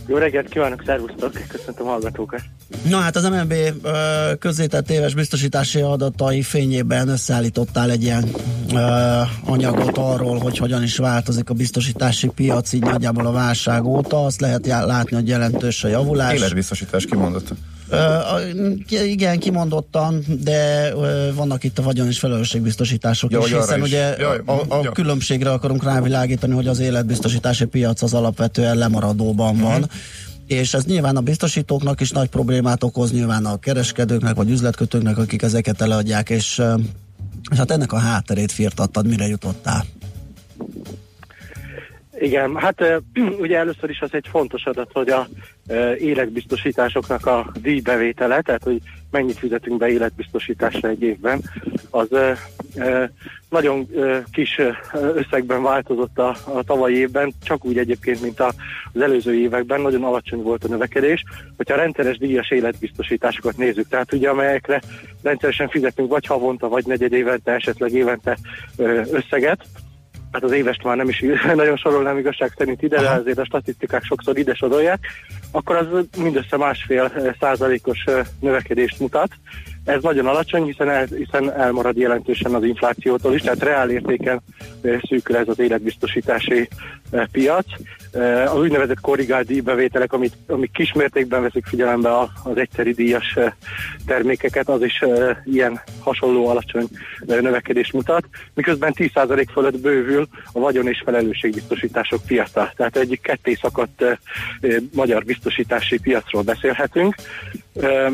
Jó reggelt kívánok, szervusztok, köszöntöm a hallgatókat. Na hát az MNB közzétett éves biztosítási adatai fényében összeállítottál egy ilyen ö, anyagot arról, hogy hogyan is változik a biztosítási piac így nagyjából a válság óta. Azt lehet já- látni, hogy jelentős a javulás. Életbiztosítás kimondott. Ki- igen, kimondottan, de ö, vannak itt a vagyon és felelősségbiztosítások Ja, is, hiszen is. ugye Jaj, a, a ja. különbségre akarunk rávilágítani, hogy az életbiztosítási piac az alapvetően lemaradóban van. Mhm. És ez nyilván a biztosítóknak is nagy problémát okoz, nyilván a kereskedőknek vagy üzletkötőknek, akik ezeket eladják, és, és hát ennek a hátterét firtattad, mire jutottál? Igen, hát ugye először is az egy fontos adat, hogy a életbiztosításoknak a díjbevétele, tehát hogy mennyit fizetünk be életbiztosításra egy évben, az nagyon kis összegben változott a, a tavalyi évben, csak úgy egyébként, mint a, az előző években, nagyon alacsony volt a növekedés. Hogyha rendszeres díjas életbiztosításokat nézzük, tehát ugye amelyekre rendszeresen fizetünk vagy havonta, vagy negyed évente, esetleg évente összeget, hát az évest már nem is nagyon sorolnám igazság szerint ide, de azért a statisztikák sokszor ide sorolják, akkor az mindössze másfél eh, százalékos eh, növekedést mutat. Ez nagyon alacsony, hiszen, el, hiszen elmarad jelentősen az inflációtól is, tehát reál értéken eh, szűkül ez az életbiztosítási piac. Eh, Az úgynevezett korrigált díjbevételek, amit, amik kismértékben veszik figyelembe az egyszeri díjas eh, termékeket, az is eh, ilyen hasonló alacsony növekedést mutat, miközben 10% fölött bővül a vagyon és felelősségbiztosítások piaca. Tehát egyik ketté szakadt magyar biztosítási piacról beszélhetünk. Ö,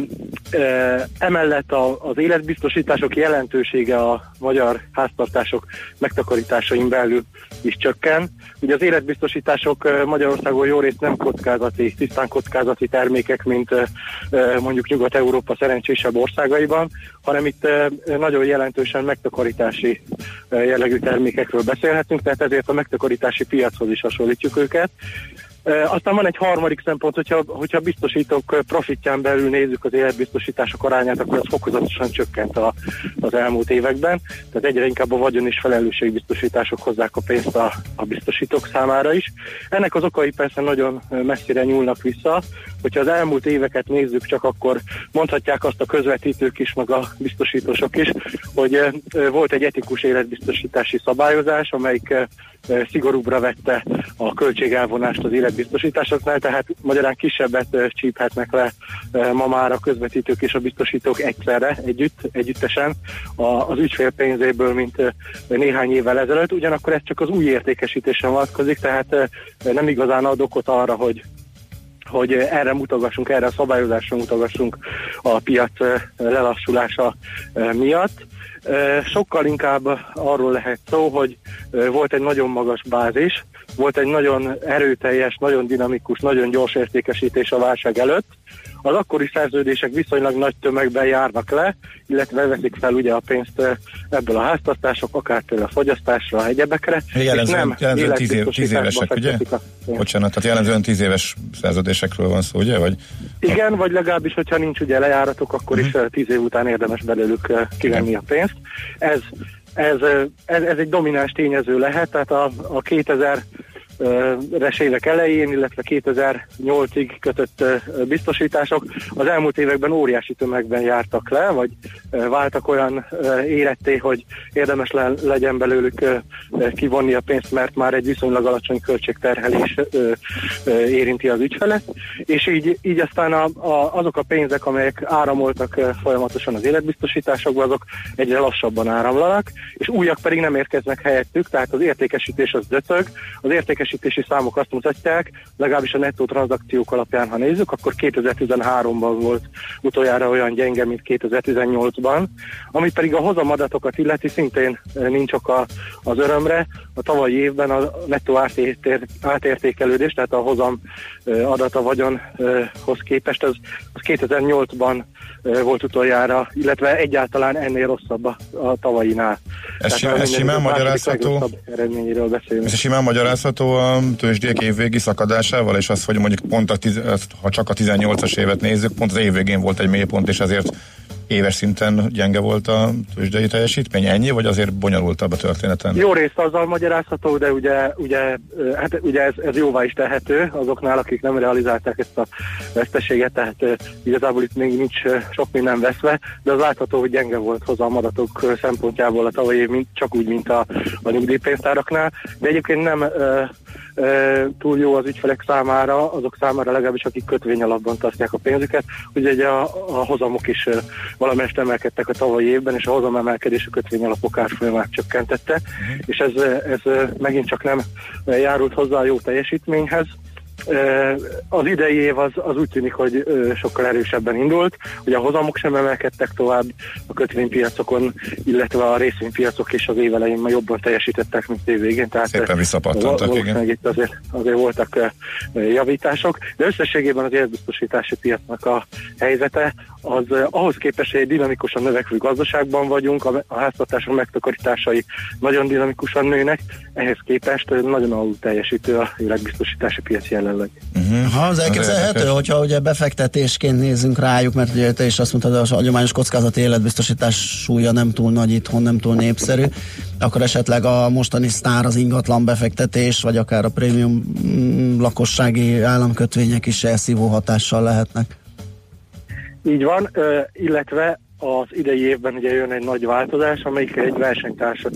ö, Emellett a, az életbiztosítások jelentősége a magyar háztartások megtakarításain belül is csökken. Ugye az életbiztosítások Magyarországon jó részt nem kockázati, tisztán kockázati termékek, mint mondjuk Nyugat-Európa szerencsésebb országaiban, hanem itt nagyon jelentősen megtakarítási jellegű termékekről beszélhetünk, tehát ezért a megtakarítási piachoz is hasonlítjuk őket. Aztán van egy harmadik szempont, hogyha, hogyha biztosítók profitján belül nézzük az életbiztosítások arányát, akkor az fokozatosan csökkent a, az elmúlt években. Tehát egyre inkább a vagyon és felelősségbiztosítások hozzák a pénzt a, a biztosítók számára is. Ennek az okai persze nagyon messzire nyúlnak vissza. Hogyha az elmúlt éveket nézzük, csak akkor mondhatják azt a közvetítők is, meg a biztosítósok is, hogy ö, volt egy etikus életbiztosítási szabályozás, amelyik ö, ö, szigorúbbra vette a költségelvonást az életbiztosításoknál, tehát magyarán kisebbet csíphetnek le ma már a közvetítők és a biztosítók egyszerre, együtt, együttesen az ügyfél pénzéből, mint néhány évvel ezelőtt. Ugyanakkor ez csak az új értékesítésen vonatkozik, tehát nem igazán ad okot arra, hogy hogy erre mutogassunk, erre a szabályozásra mutogassunk a piac lelassulása miatt. Sokkal inkább arról lehet szó, hogy volt egy nagyon magas bázis, volt egy nagyon erőteljes, nagyon dinamikus, nagyon gyors értékesítés a válság előtt. Az akkori szerződések viszonylag nagy tömegben járnak le, illetve veszik fel ugye a pénzt eh, ebből a háztartások, akár például a fogyasztásra, egyebekre. Igen, és jellemzően, jellemzően tíz, év, tíz évesek, ugye? a. Bocsánat, tehát jellemzően tíz éves szerződésekről van szó, ugye? Vagy Igen, vagy legalábbis, hogyha nincs ugye lejáratok, akkor Mhm. is eh, tíz év után érdemes belőlük eh, kivenni a pénzt. Ez, ez, ez, ez egy domináns tényező lehet, tehát a, a 2000 res évek elején, illetve 2008-ig kötött biztosítások. Az elmúlt években óriási tömegben jártak le, vagy váltak olyan éretté, hogy érdemes le, legyen belőlük kivonni a pénzt, mert már egy viszonylag alacsony költségterhelés érinti az ügyfelet, és így, így aztán a, a, azok a pénzek, amelyek áramoltak folyamatosan az életbiztosításokba, azok egyre lassabban áramlanak, és újak pedig nem érkeznek helyettük, tehát az értékesítés az döcög, az értékesítési számok azt mutatják, legalábbis a nettó tranzakciók alapján, ha nézzük, akkor 2013-ban volt utoljára olyan gyenge, mint 2018-ban, ami pedig a hozamadatokat illeti szintén eh, nincs oka az örömre. A tavalyi évben a nettó átértér, átértékelődés, tehát a hozam eh, adata vagyonhoz képest, az, az 2008-ban eh, volt utoljára, illetve egyáltalán ennél rosszabb a, a tavalyinál. Ez, már ez simán magyarázható? legrosszabb eredményéről beszélünk. Ez simán magyarázható a tőzsdék évvégi szakadásával, és az, hogy mondjuk pont a, tiz, ha csak a 18-as évet nézzük, pont az évvégén volt egy mélypont, és ezért éves szinten gyenge volt a tőzsdei teljesítmény. Ennyi, vagy azért bonyolultabb a történeten? Jó részt azzal magyarázható, de ugye, ugye, hát ugye ez, ez jóvá is tehető azoknál, akik nem realizálták ezt a veszteséget, tehát igazából itt még nincs sok minden veszve, de az látható, hogy gyenge volt hozzá a madatok szempontjából a tavalyi év, csak úgy, mint a, a nyugdíjpénztáraknál, de egyébként nem túl jó az ügyfelek számára, azok számára legalábbis, akik kötvény alapban tartják a pénzüket, ugye ugye a, a hozamok is valamelyest emelkedtek a tavalyi évben, és a hozamemelkedés a kötvény alapok árfolyamát csökkentette, uh-huh. és ez, ez megint csak nem járult hozzá a jó teljesítményhez. Az idei év az, az úgy tűnik, hogy sokkal erősebben indult, ugye a hozamok sem emelkedtek tovább a kötvénypiacokon, illetve a részvénypiacok is az év elején már jobban teljesítettek, mint év végén. Tehát Szépen visszapattantak, igen. itt azért, azért voltak javítások, de összességében az életbiztosítási piacnak a helyzete az ö, ahhoz képest, hogy egy dinamikusan növekvő gazdaságban vagyunk, a, a háztartások megtakarításai nagyon dinamikusan nőnek, ehhez képest ö, nagyon alul teljesítő a életbiztosítási piac jelenleg. Uh-huh. Ha az elképzelhető, hogyha ugye befektetésként nézzünk rájuk, mert ugye te is azt mondtad, hogy a hagyományos kockázati életbiztosítás súlya nem túl nagy itthon, nem túl népszerű, akkor esetleg a mostani sztár az ingatlan befektetés, vagy akár a prémium mm, lakossági államkötvények is elszívó hatással lehetnek. Így van, illetve az idei évben ugye jön egy nagy változás, amelyik egy versenytársat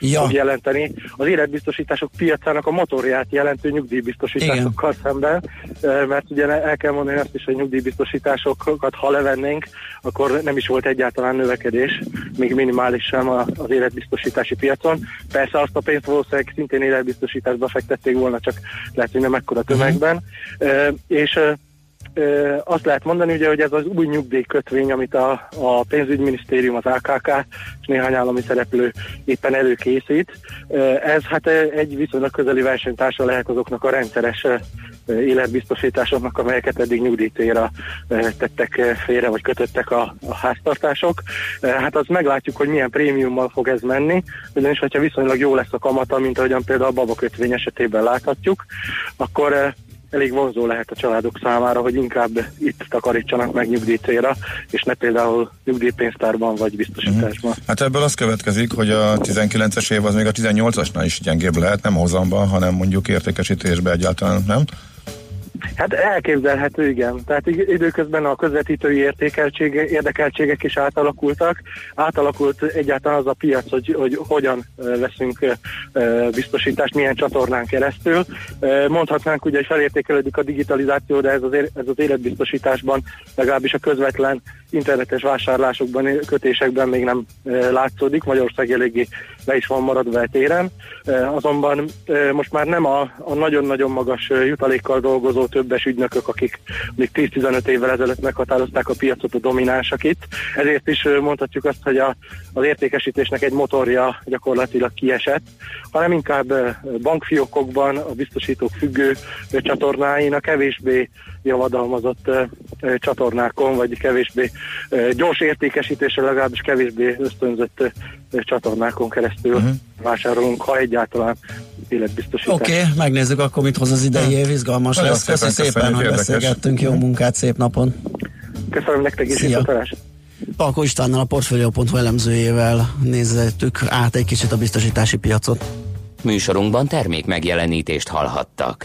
Ja. fog jelenteni. Az életbiztosítások piacának a motorját jelentő nyugdíjbiztosításokkal szemben, ö, mert ugye el kell mondani azt is, hogy nyugdíjbiztosításokat ha levennénk, akkor nem is volt egyáltalán növekedés, még minimális sem az életbiztosítási piacon. Persze azt a pénzt valószínűleg szintén életbiztosításba fektették volna, csak lehet, hogy nem ekkora tömegben. Ö, És ö, azt lehet mondani, ugye, hogy ez az új nyugdíjkötvény, amit a, a pénzügyminisztérium, az AKK és néhány állami szereplő éppen előkészít. Ö, ez hát egy viszonylag közeli versenytársa lehet azoknak a rendszeres életbiztosításoknak, amelyeket eddig nyugdíjtéra tettek félre, vagy kötöttek a, a háztartások. Hát azt meglátjuk, hogy milyen prémiummal fog ez menni, ugyanis hogyha viszonylag jó lesz a kamata, mint ahogyan például a babakötvény esetében láthatjuk, akkor elég vonzó lehet a családok számára, hogy inkább itt takarítsanak meg nyugdíjcélra, és ne például nyugdíjpénztárban vagy biztosításban. Hát ebből az következik, hogy a 19-es év az még a 18-asnál is gyengébb lehet, nem hozamban, hanem mondjuk értékesítésben egyáltalán, nem? Hát elképzelhető, igen. Tehát id- időközben a közvetítői értékeltsége, érdekeltségek is átalakultak. Átalakult egyáltalán az a piac, hogy, hogy hogyan veszünk biztosítást, milyen csatornán keresztül. Mondhatnánk ugye, hogy felértékelődik a digitalizáció, de ez az, ez az életbiztosításban, legalábbis a közvetlen internetes vásárlásokban, kötésekben még nem látszódik. Magyarország eléggé le is van maradva a téren, azonban most már nem a, a nagyon-nagyon magas jutalékkal dolgozó többes ügynökök, akik még 10-15 évvel ezelőtt meghatározták a piacot a dominánsak itt, ezért is mondhatjuk azt, hogy a, az értékesítésnek egy motorja gyakorlatilag kiesett, hanem inkább bankfiókokban a biztosítók függő csatornáin a kevésbé javadalmazott csatornákon, vagy kevésbé gyors értékesítésre legalábbis kevésbé ösztönzött csatornákon keresztül uh-huh. vásárolunk, ha egyáltalán életbiztosítás. Oké, okay, megnézzük akkor, mit hoz az idei év, izgalmas Nagyon lesz. Köszönöm szépen, szépen, hogy érdekes. beszélgettünk, jó munkát, szép napon! Köszönöm nektek is, Szia. Palko Istvánnal a Portfolio.hu elemzőjével nézzettük át egy kicsit a biztosítási piacot. Műsorunkban termék megjelenítést hallhattak.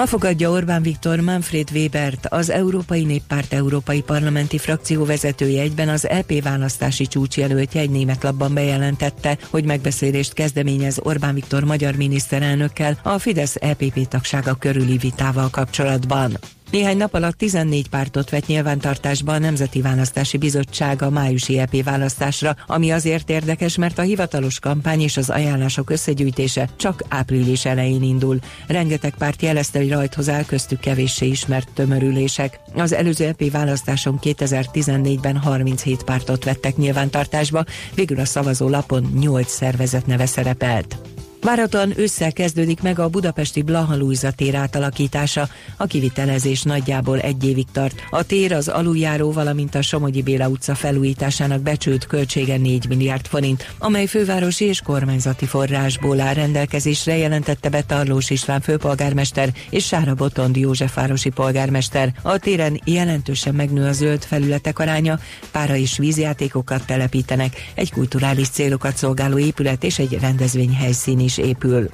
Ma fogadja Orbán Viktor Manfred Webert, az Európai Néppárt Európai Parlamenti Frakció vezetője egyben az EP választási csúcsjelöltje egy német labban bejelentette, hogy megbeszélést kezdeményez Orbán Viktor magyar miniszterelnökkel a Fidesz EPP tagsága körüli vitával kapcsolatban. Néhány nap alatt 14 pártot vett nyilvántartásba a Nemzeti Választási Bizottság a májusi EP választásra, ami azért érdekes, mert a hivatalos kampány és az ajánlások összegyűjtése csak április elején indul. Rengeteg párt jelezte, hogy rajthoz áll köztük kevéssé ismert tömörülések. Az előző EP választáson 2014-ben 37 pártot vettek nyilvántartásba, végül a szavazó lapon 8 szervezet neve szerepelt. Várhatóan ősszel kezdődik meg a budapesti Blaha Lujza tér átalakítása. A kivitelezés nagyjából egy évig tart. A tér az aluljáró, valamint a Somogyi Béla utca felújításának becsült költsége 4 milliárd forint, amely fővárosi és kormányzati forrásból áll rendelkezésre, jelentette be Tarlós István főpolgármester és Sára Botond Józsefvárosi polgármester. A téren jelentősen megnő a zöld felületek aránya, pára és vízjátékokat telepítenek, egy kulturális célokat szolgáló épület és egy rendezvényhelyszín is épül.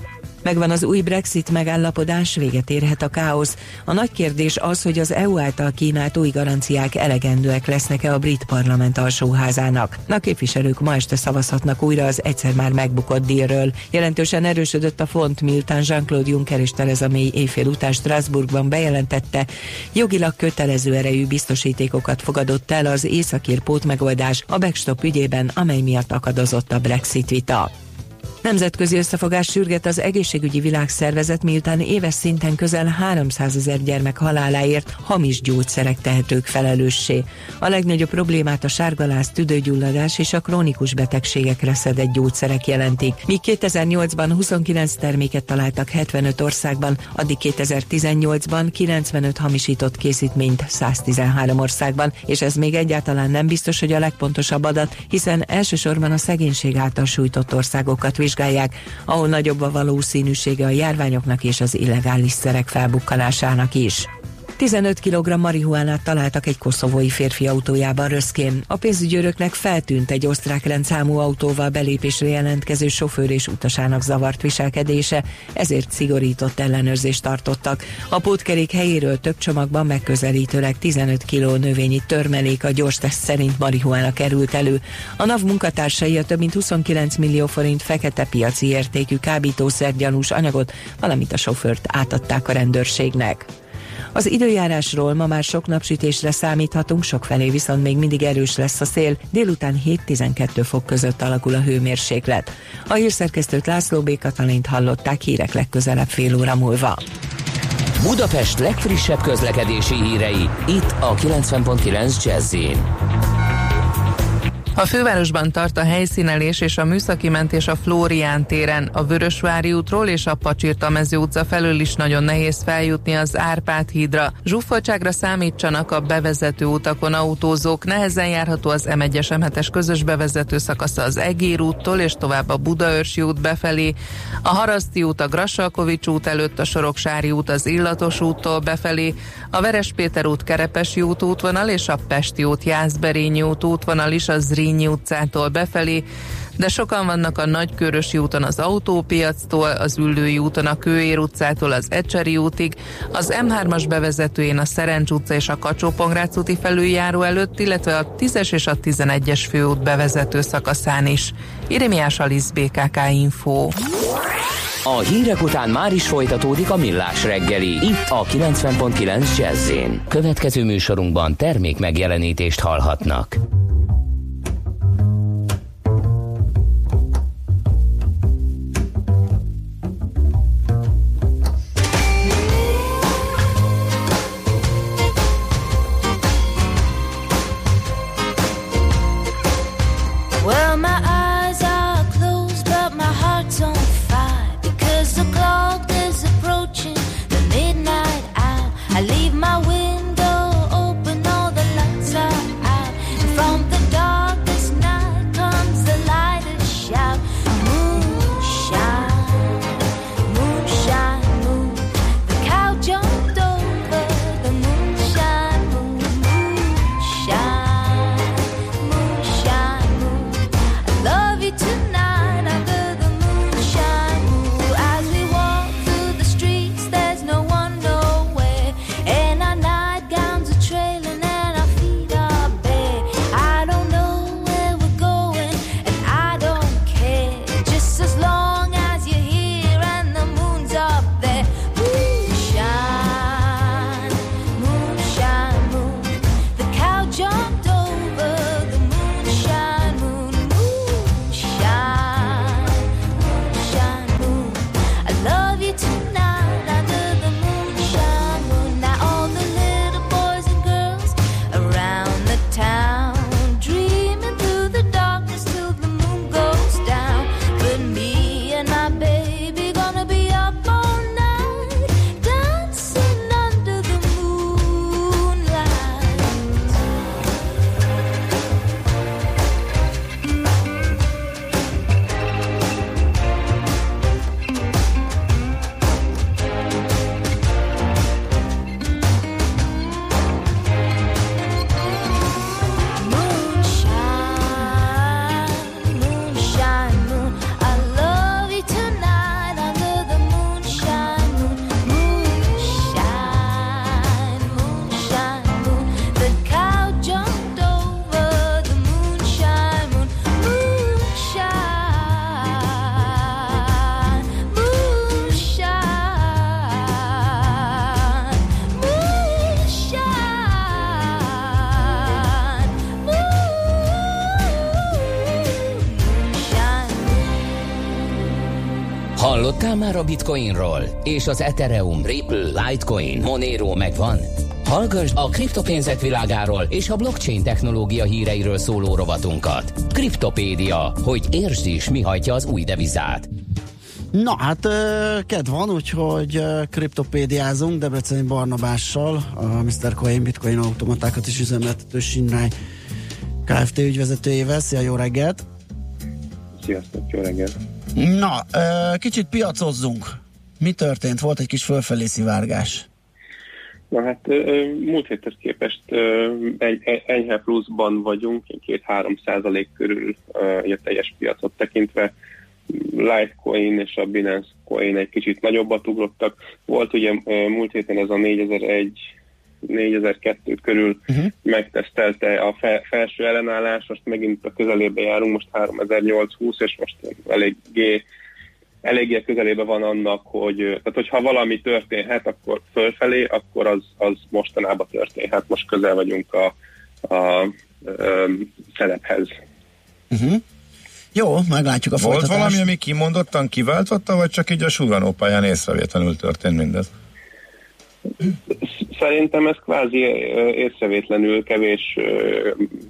Megvan az új Brexit megállapodás, véget érhet a káosz. A nagy kérdés az, hogy az EU által kínált új garanciák elegendőek lesznek-e a brit parlament alsóházának. A képviselők ma este szavazhatnak újra az egyszer már megbukott dílről. Jelentősen erősödött a font, miután Jean-Claude Juncker és Theresa May éjfél után Strasbourgban bejelentette, jogilag kötelező erejű biztosítékokat fogadott el az északír pótmegoldás a backstop ügyében, amely miatt akadozott a Brexit vita. Nemzetközi összefogás sürget az egészségügyi világszervezet, miután éves szinten közel 300 ezer gyermek haláláért hamis gyógyszerek tehetők felelőssé. A legnagyobb problémát a sárgaláz, tüdőgyulladás és a krónikus betegségekre szedett gyógyszerek jelentik. Míg 2008-ban 29 terméket találtak 75 országban, addig 2018-ban 95 hamisított készítményt 113 országban, és ez még egyáltalán nem biztos, hogy a legpontosabb adat, hiszen elsősorban a szegénység által sújtott országokat vizsgálják, ahol nagyobb a valószínűsége a járványoknak és az illegális szerek felbukkanásának is. 15 kg marihuánát találtak egy koszovói férfi autójában Röszkén. A pénzügyőröknek feltűnt egy osztrák rendszámú autóval belépésre jelentkező sofőr és utasának zavart viselkedése, ezért szigorított ellenőrzést tartottak. A pótkerék helyéről több csomagban megközelítőleg 15 kg növényi törmelék a gyors teszt szerint marihuána került elő. A NAV munkatársai a több mint 29 millió forint fekete piaci értékű kábítószer gyanús anyagot, valamint a sofőrt átadták a rendőrségnek. Az időjárásról ma már sok napsütésre számíthatunk, sokfelé viszont még mindig erős lesz a szél, délután 7-12 fok között alakul a hőmérséklet. A hírszerkesztőt László B. Katalint hallották hírek legközelebb fél óra múlva. Budapest legfrissebb közlekedési hírei, itt a 90.9 jazz A fővárosban tart a helyszínelés és a műszaki mentés a Flórián téren, a Vörösvári útról és a Pacsirta mező utca felől is nagyon nehéz feljutni az Árpád hídra. Zsúfoltságra számítsanak a bevezető utakon autózók, nehezen járható az M1-es M7-es közös bevezető szakasza az Egér úttól és tovább a Budaörsi út befelé, a Haraszti út a Grassalkovics út előtt, a Soroksári út az Illatos úttól befelé, a Verespéter út Kerepesi út útvonal és a Pesti út Jászberényi út útvonal is a Zrínyi utcától befelé, de sokan vannak a Nagykörösi úton az autópiactól, az Üllői úton a Kőér utcától az Ecseri útig, az M3-as bevezetőjén a Szerencs utca és a kacsó úti felüljáró előtt, illetve a 10-es és a 11-es főút bevezető szakaszán is. Irimiás Alisz BKK Info. A hírek után már is folytatódik a millás reggeli, itt a 90.9 jazz Következő műsorunkban termék megjelenítést hallhatnak. Már a Bitcoinról? És az Ethereum, Ripple, Litecoin, Monero megvan? Hallgass a kriptopénzek világáról és a blockchain technológia híreiről szóló rovatunkat. Kriptopédia, hogy értsd is, mi hajtja az új devizát. Na hát kedv van, úgyhogy kriptopédiázunk Debreceni Barnabással, a Mr. Coin Bitcoin automatákat is üzemeltető Sinrály Kft. ügyvezetőjével. Szia, jó reggelt! Sziasztok, jó reggelt! Na, kicsit piacozzunk. Mi történt? Volt egy kis fölfelé szivárgás. Na hát múlt héthez képest egy, enyhe pluszban vagyunk, 2-3 százalék körül a teljes piacot tekintve. Litecoin és a Binance Coin egy kicsit nagyobbat ugrottak. Volt ugye múlt héten ez a 4001 4002 körül uh-huh. megtesztelte a fe, felső ellenállás, most megint a közelébe járunk, most 3820, és most eléggé eléggé közelébe van annak, hogy tehát hogyha valami történhet, akkor fölfelé, akkor az, az mostanában történhet. Most közel vagyunk a, a, a szerephez. Uh-huh. Jó, meglátjuk a Volt folytatást. valami, ami kimondottan kiváltotta, vagy csak így a suganópályán észrevétlenül történt mindez? Szerintem ez kvázi észrevétlenül kevés,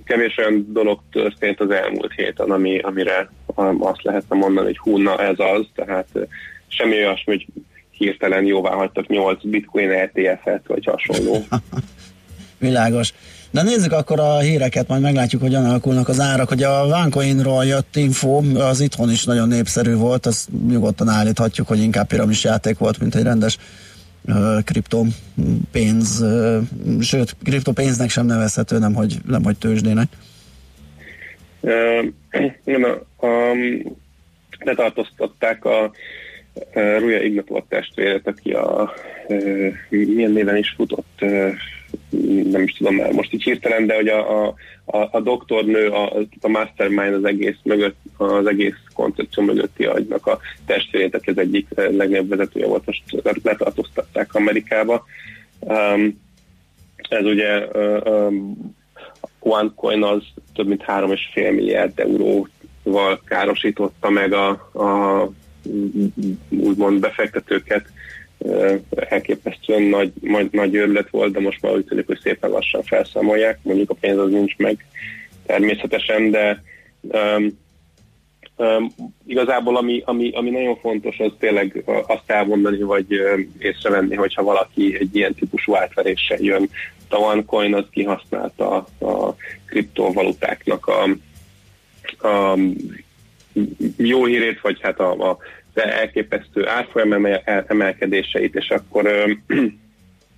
kevés olyan dolog történt az elmúlt héten, ami, amire azt lehetne mondani, hogy hú, na ez az, tehát semmi olyasmi, hogy hirtelen jóvá hagytak 8 bitcoin ETF-et, vagy hasonló. Világos. De nézzük akkor a híreket, majd meglátjuk, hogyan alakulnak az árak. Hogy a Vancoinról jött info, az itthon is nagyon népszerű volt, azt nyugodtan állíthatjuk, hogy inkább piramis játék volt, mint egy rendes kriptopénz, sőt, kriptopénznek sem nevezhető, nem hogy, nem hogy tőzsdének. Igen, a, a, letartóztatták a, a Ruja Ignatov testvérét, aki a ö, milyen néven is futott, nem is tudom már most így hirtelen, de hogy a, a, a, doktornő, a, a mastermind az egész mögött, az egész koncepció mögötti agynak a testvérét, aki az egyik legnagyobb vezetője volt, most letartóztatták Amerikába. Um, ez ugye um, OneCoin az több mint 3,5 milliárd euróval károsította meg a, a úgymond befektetőket, elképesztően nagy, nagy, nagy őrület volt, de most már úgy tűnik, hogy szépen lassan felszámolják, mondjuk a pénz az nincs meg természetesen, de um, um, igazából ami, ami, ami nagyon fontos, az tényleg azt elmondani, vagy észrevenni, hogyha valaki egy ilyen típusú átveréssel jön. A OneCoin az kihasználta a kriptovalutáknak a, a jó hírét, vagy hát a, a elképesztő árfolyam emelkedéseit, és akkor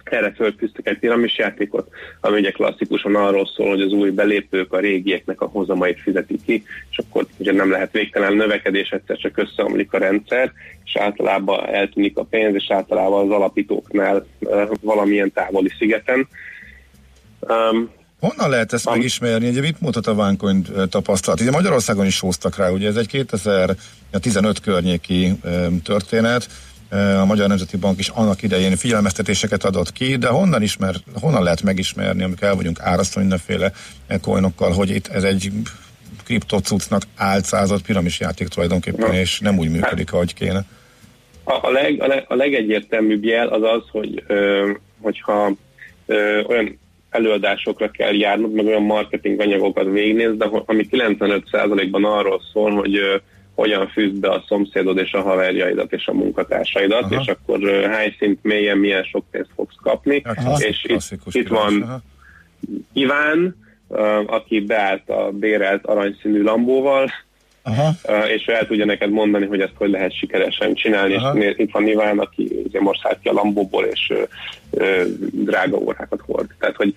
erre föltűztek egy piramis játékot, ami ugye klasszikusan arról szól, hogy az új belépők a régieknek a hozamait fizetik ki, és akkor ugye nem lehet végtelen növekedés, egyszer csak összeomlik a rendszer, és általában eltűnik a pénz, és általában az alapítóknál valamilyen távoli szigeten. Honnan lehet ezt megismerni? Ugye mit mutat a Vancoin tapasztalat? Ugye Magyarországon is hoztak rá, ugye ez egy 2015 környéki történet, a Magyar Nemzeti Bank is annak idején figyelmeztetéseket adott ki, de honnan, ismer, honnan lehet megismerni, amikor el vagyunk árasztva mindenféle coinokkal, hogy itt ez egy kriptocucnak álcázott piramis játék tulajdonképpen, és nem úgy működik, ahogy kéne. A, a, leg, a, leg, a legegyértelműbb jel az az, hogy ö, hogyha ö, olyan előadásokra kell járnod, meg olyan marketing anyagokat de ami 95%-ban arról szól, hogy uh, hogyan fűzd be a szomszédod és a haverjaidat és a munkatársaidat, Aha. és akkor uh, hány szint mélyen milyen sok pénzt fogsz kapni. Aha. És itt, itt van Aha. Iván, uh, aki beállt a bérelt aranyszínű lambóval, Aha. És ő el tudja neked mondani, hogy ezt hogy lehet sikeresen csinálni, Aha. és itt van Iván, aki ugye most szállt ki a Lambóból, és ö, ö, drága órákat hord. Tehát, hogy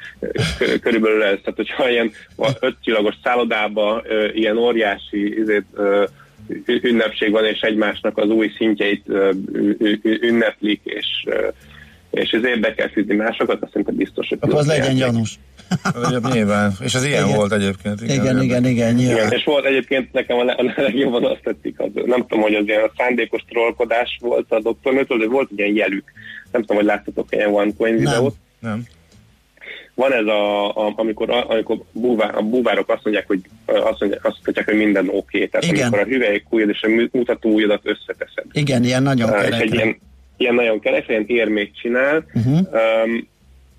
körülbelül ez, tehát hogyha ilyen öt csillagos szállodába ö, ilyen óriási izét, ö, ünnepség van, és egymásnak az új szintjeit ö, ünneplik, és ö, és ezért be kell fűzni másokat, azt szerintem biztos, hogy... Akkor az legyen gyanús. Nyilván, és ez ilyen igen. volt egyébként. Igen, igen, igen, igen, igen. És volt egyébként nekem a, a legjobban azt tetszik, az, nem tudom, hogy az ilyen szándékos trollkodás volt a doktornőtől, de volt ilyen jelük. Nem tudom, hogy láttatok ilyen OneCoin videót. Nem. Van ez, a, a amikor, amikor búvá, a búvárok azt mondják, hogy azt mondják, azt mondják, hogy minden oké. Okay. Tehát Igen. amikor a hüvelykújad és a mutatóujjadat összeteszed. Igen, ilyen nagyon és kerekre. egy ilyen, ilyen nagyon kerek, ilyen érmét csinál, Uh-huh. um,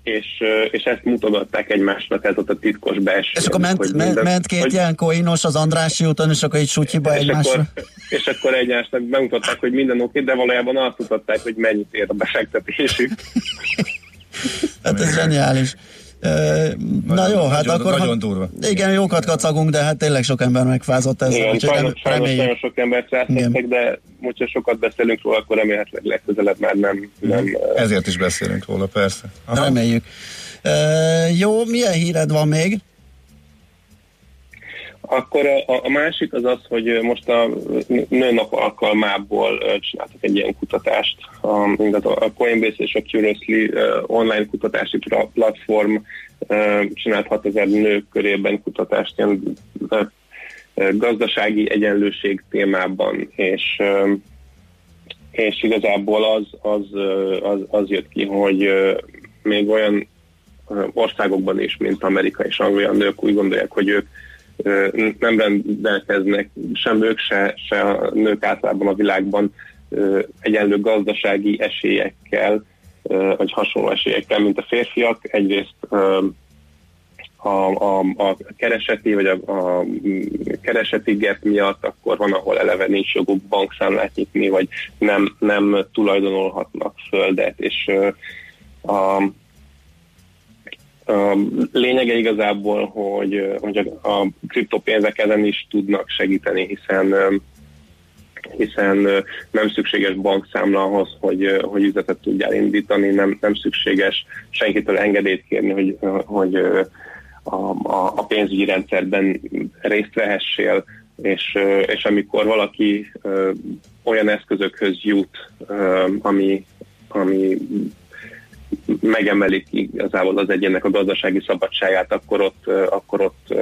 és, és ezt mutogatták egymásnak, ez ott a titkos belső. És akkor ment, hogy minden- ment két hogy- ilyen koinos az Andrássy úton, és akkor egy sutyiba és egymásra. akkor, és akkor egymásnak bemutatták, hogy minden oké, de valójában azt mutatták, hogy mennyit ér a befektetésük. Hát ez zseniális. Na Nagyon- jó, hát nagyon- akkor... nagyon ha- durva. Igen, jókat kacagunk, de hát tényleg sok ember megfázott ezzel, Igen, úgyhogy sajnos, rem- sajnos nagyon reméljük. sok embert rásztettek, de hogyha sokat beszélünk róla, akkor remélhetőleg legközelebb már nem, nem uh, Ezért is beszélünk róla, persze. Aha. Reméljük. Ö, jó, milyen híred van még? Akkor a, a másik az az, hogy most a nőnap alkalmából csináltak egy ilyen kutatást. Igaz, a Coinbase és a Curiously online kutatási platform csinált 6000 nők körében kutatást ilyen gazdasági egyenlőség témában, és és igazából az, az, az, az jött ki, hogy még olyan országokban is, mint Amerika és Anglia, nők úgy gondolják, hogy ők nem rendelkeznek, sem ők, se, se a nők általában a világban egyenlő gazdasági esélyekkel, vagy hasonló esélyekkel, mint a férfiak. Egyrészt a, a, a kereseti vagy a, a kereseti gap miatt, akkor van, ahol eleve nincs joguk bankszámlát nyitni, vagy nem, nem tulajdonolhatnak földet, és a lényege igazából, hogy, hogy a, kriptopénzek ezen is tudnak segíteni, hiszen hiszen nem szükséges bankszámla ahhoz, hogy, hogy üzletet tudjál indítani, nem, nem szükséges senkitől engedélyt kérni, hogy, hogy a, a, a pénzügyi rendszerben részt vehessél, és, és amikor valaki olyan eszközökhöz jut, ami, ami megemelik igazából az egyének a gazdasági szabadságát, akkor ott, akkor ott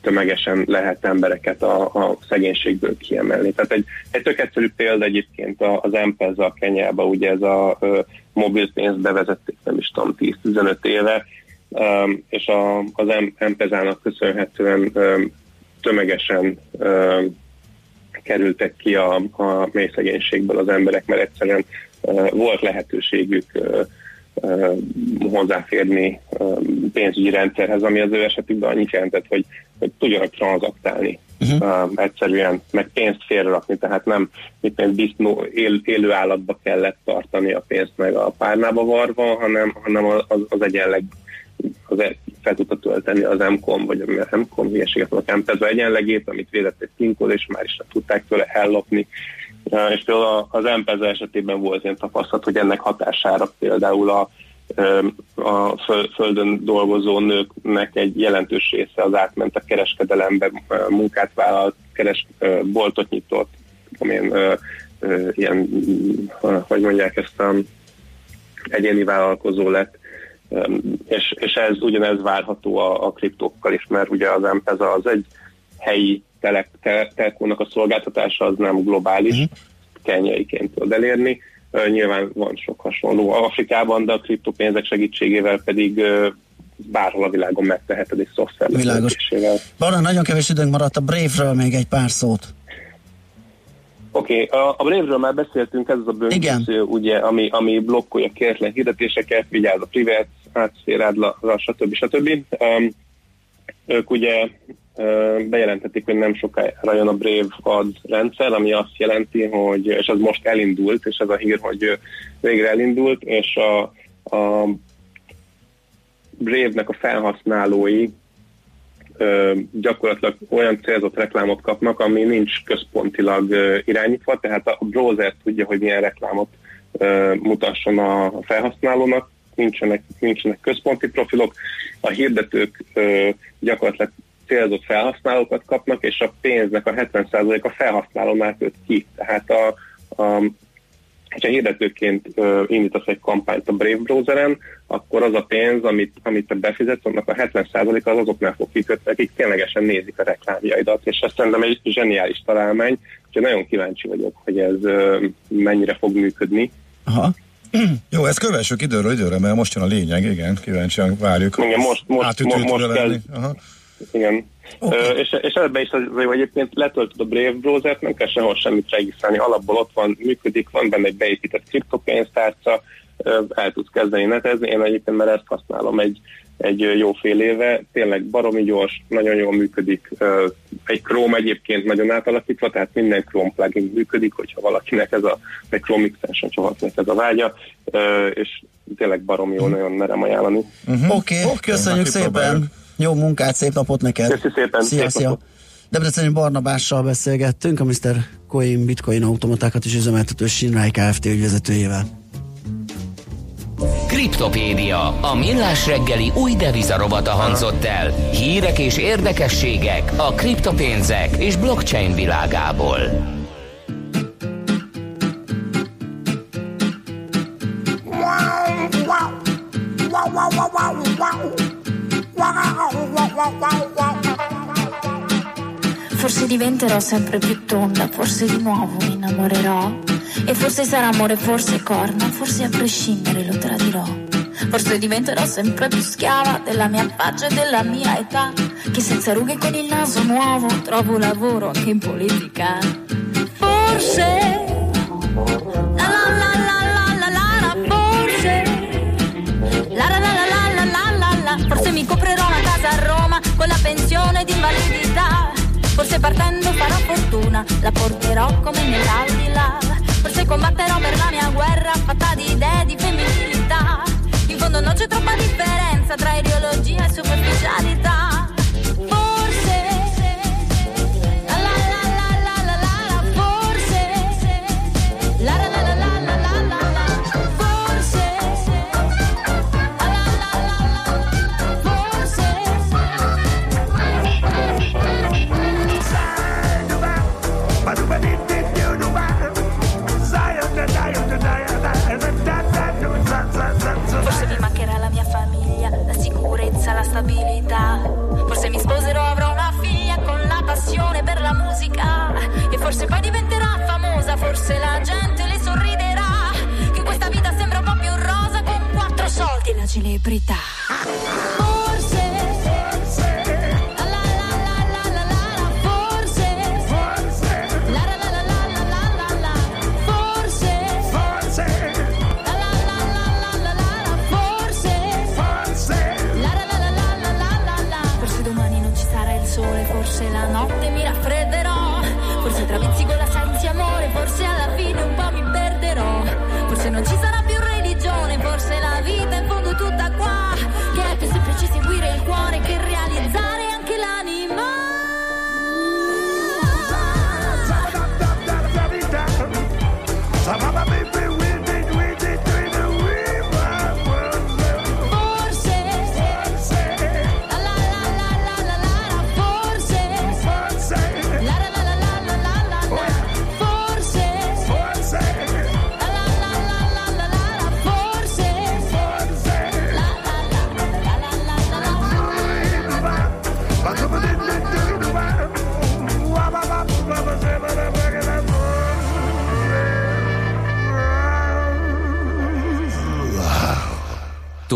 tömegesen lehet embereket a, a szegénységből kiemelni. Tehát egy, egy tök egyszerű példa egyébként az M-Pesa a Kenyába, ugye ez a mobil pénzt bevezették, nem is tudom, 10-15 éve, és a, az M-Pesának köszönhetően tömegesen kerültek ki a, a mély szegénységből az emberek, mert egyszerűen volt lehetőségük hozzáférni pénzügyi rendszerhez, ami az ő esetükben annyit jelentett, hogy, hogy tudjanak tranzaktálni uh-huh. uh, egyszerűen, meg pénzt félrerakni, tehát nem mit tudom, disznó, él, élő állatba kellett tartani a pénzt meg a párnába varva, hanem, hanem az, az egyenleg az e- fel tudta tölteni az MCOM, vagy a MCOM hülyeséget mondok, MPEZA egyenlegét, amit védett egy PIN-kód, és már is nem tudták tőle ellopni. És például a- az MPEZA esetében volt ilyen tapasztalat, hogy ennek hatására például a, a föl- földön dolgozó nőknek egy jelentős része az átment a kereskedelembe, munkát vállalt, keres, boltot nyitott, uh, ilyen, hogy mondják ezt, um, egyéni vállalkozó lett, és, és ez ugyanez várható a, a kriptókkal is, mert ugye az M-Pesa az egy helyi tele, te, telkónak a szolgáltatása, az nem globális, uh-huh. kenyaiként tud elérni. Uh, nyilván van sok hasonló Afrikában, de a kriptopénzek segítségével pedig uh, bárhol a világon megteheted egy szoftver Világos. vezetésével. Barna, nagyon kevés időnk maradt a Brave-ről még egy pár szót. Oké, okay, a, a Brave-ről már beszéltünk, ez az a böngésző, ugye, ami, ami blokkolja kértlen hirdetéseket, vigyáz a privát átszférádra, stb. stb. Um, ők ugye bejelentették, hogy nem sokára jön a Brave Ads rendszer, ami azt jelenti, hogy, és az most elindult, és ez a hír, hogy végre elindult, és a, a Brave-nek a felhasználói ö, gyakorlatilag olyan célzott reklámot kapnak, ami nincs központilag ö, irányítva, tehát a browser tudja, hogy milyen reklámot ö, mutasson a felhasználónak, nincsenek, nincsenek központi profilok, a hirdetők ö, gyakorlatilag célzott felhasználókat kapnak, és a pénznek a 70% a felhasználónál köt ki. Tehát a, a ha hirdetőként uh, indítasz egy kampányt a Brave browseren, akkor az a pénz, amit, amit te befizetsz, annak a 70% az azoknál fog kikötni, akik ténylegesen nézik a reklámjaidat, és ez szerintem egy zseniális találmány, úgyhogy nagyon kíváncsi vagyok, hogy ez uh, mennyire fog működni. Aha. Jó, ezt kövessük időről időre, mert most jön a lényeg, igen, kíváncsian várjuk. Igen, most, most, most tud kell. Aha. Igen. Okay. Ö, és, és ebben is az, hogy egyébként letöltöd a Brave browsert, nem kell sehol semmit regisztrálni, alapból ott van, működik, van benne egy beépített kriptopénztárca, el tudsz kezdeni netezni, én egyébként már ezt használom egy, egy jó fél éve, tényleg baromi gyors, nagyon jól működik, egy Chrome egyébként nagyon átalakítva, tehát minden Chrome plugin működik, hogyha valakinek ez a, egy Chrome extension, valakinek ez a vágya, és tényleg baromi jó, nagyon merem ajánlani. Uh-huh. Oké, okay, köszönjük szépen. Jó munkát, szép napot neked. Köszi szépen, Szia, szép szia. Debreceni Barnabással beszélgettünk, a Mr. Coin Bitcoin automatákat is üzemeltető Sinrai Kft. ügyvezetőjével. Kriptopédia, a millás reggeli új devizarovata hangzott el. Hírek és érdekességek a kriptopénzek és blockchain világából. Forse diventerò sempre più tonda, forse di nuovo mi innamorerò. E forse sarà amore, forse corna, forse a prescindere lo tradirò. Forse diventerò sempre più schiava della mia faccia e della mia età. Che senza rughe con il naso nuovo trovo lavoro anche in politica. Forse. Forse mi coprerò partendo farò fortuna, la porterò come nell'aldilà. Forse combatterò per la mia guerra fatta di idee di femminilità. In fondo non c'è troppa differenza tra ideologia e superficialità. Forse poi diventerà famosa, forse la gente le sorriderà. Che questa vita sembra un po' più rosa con quattro soldi e la celebrità. Forse.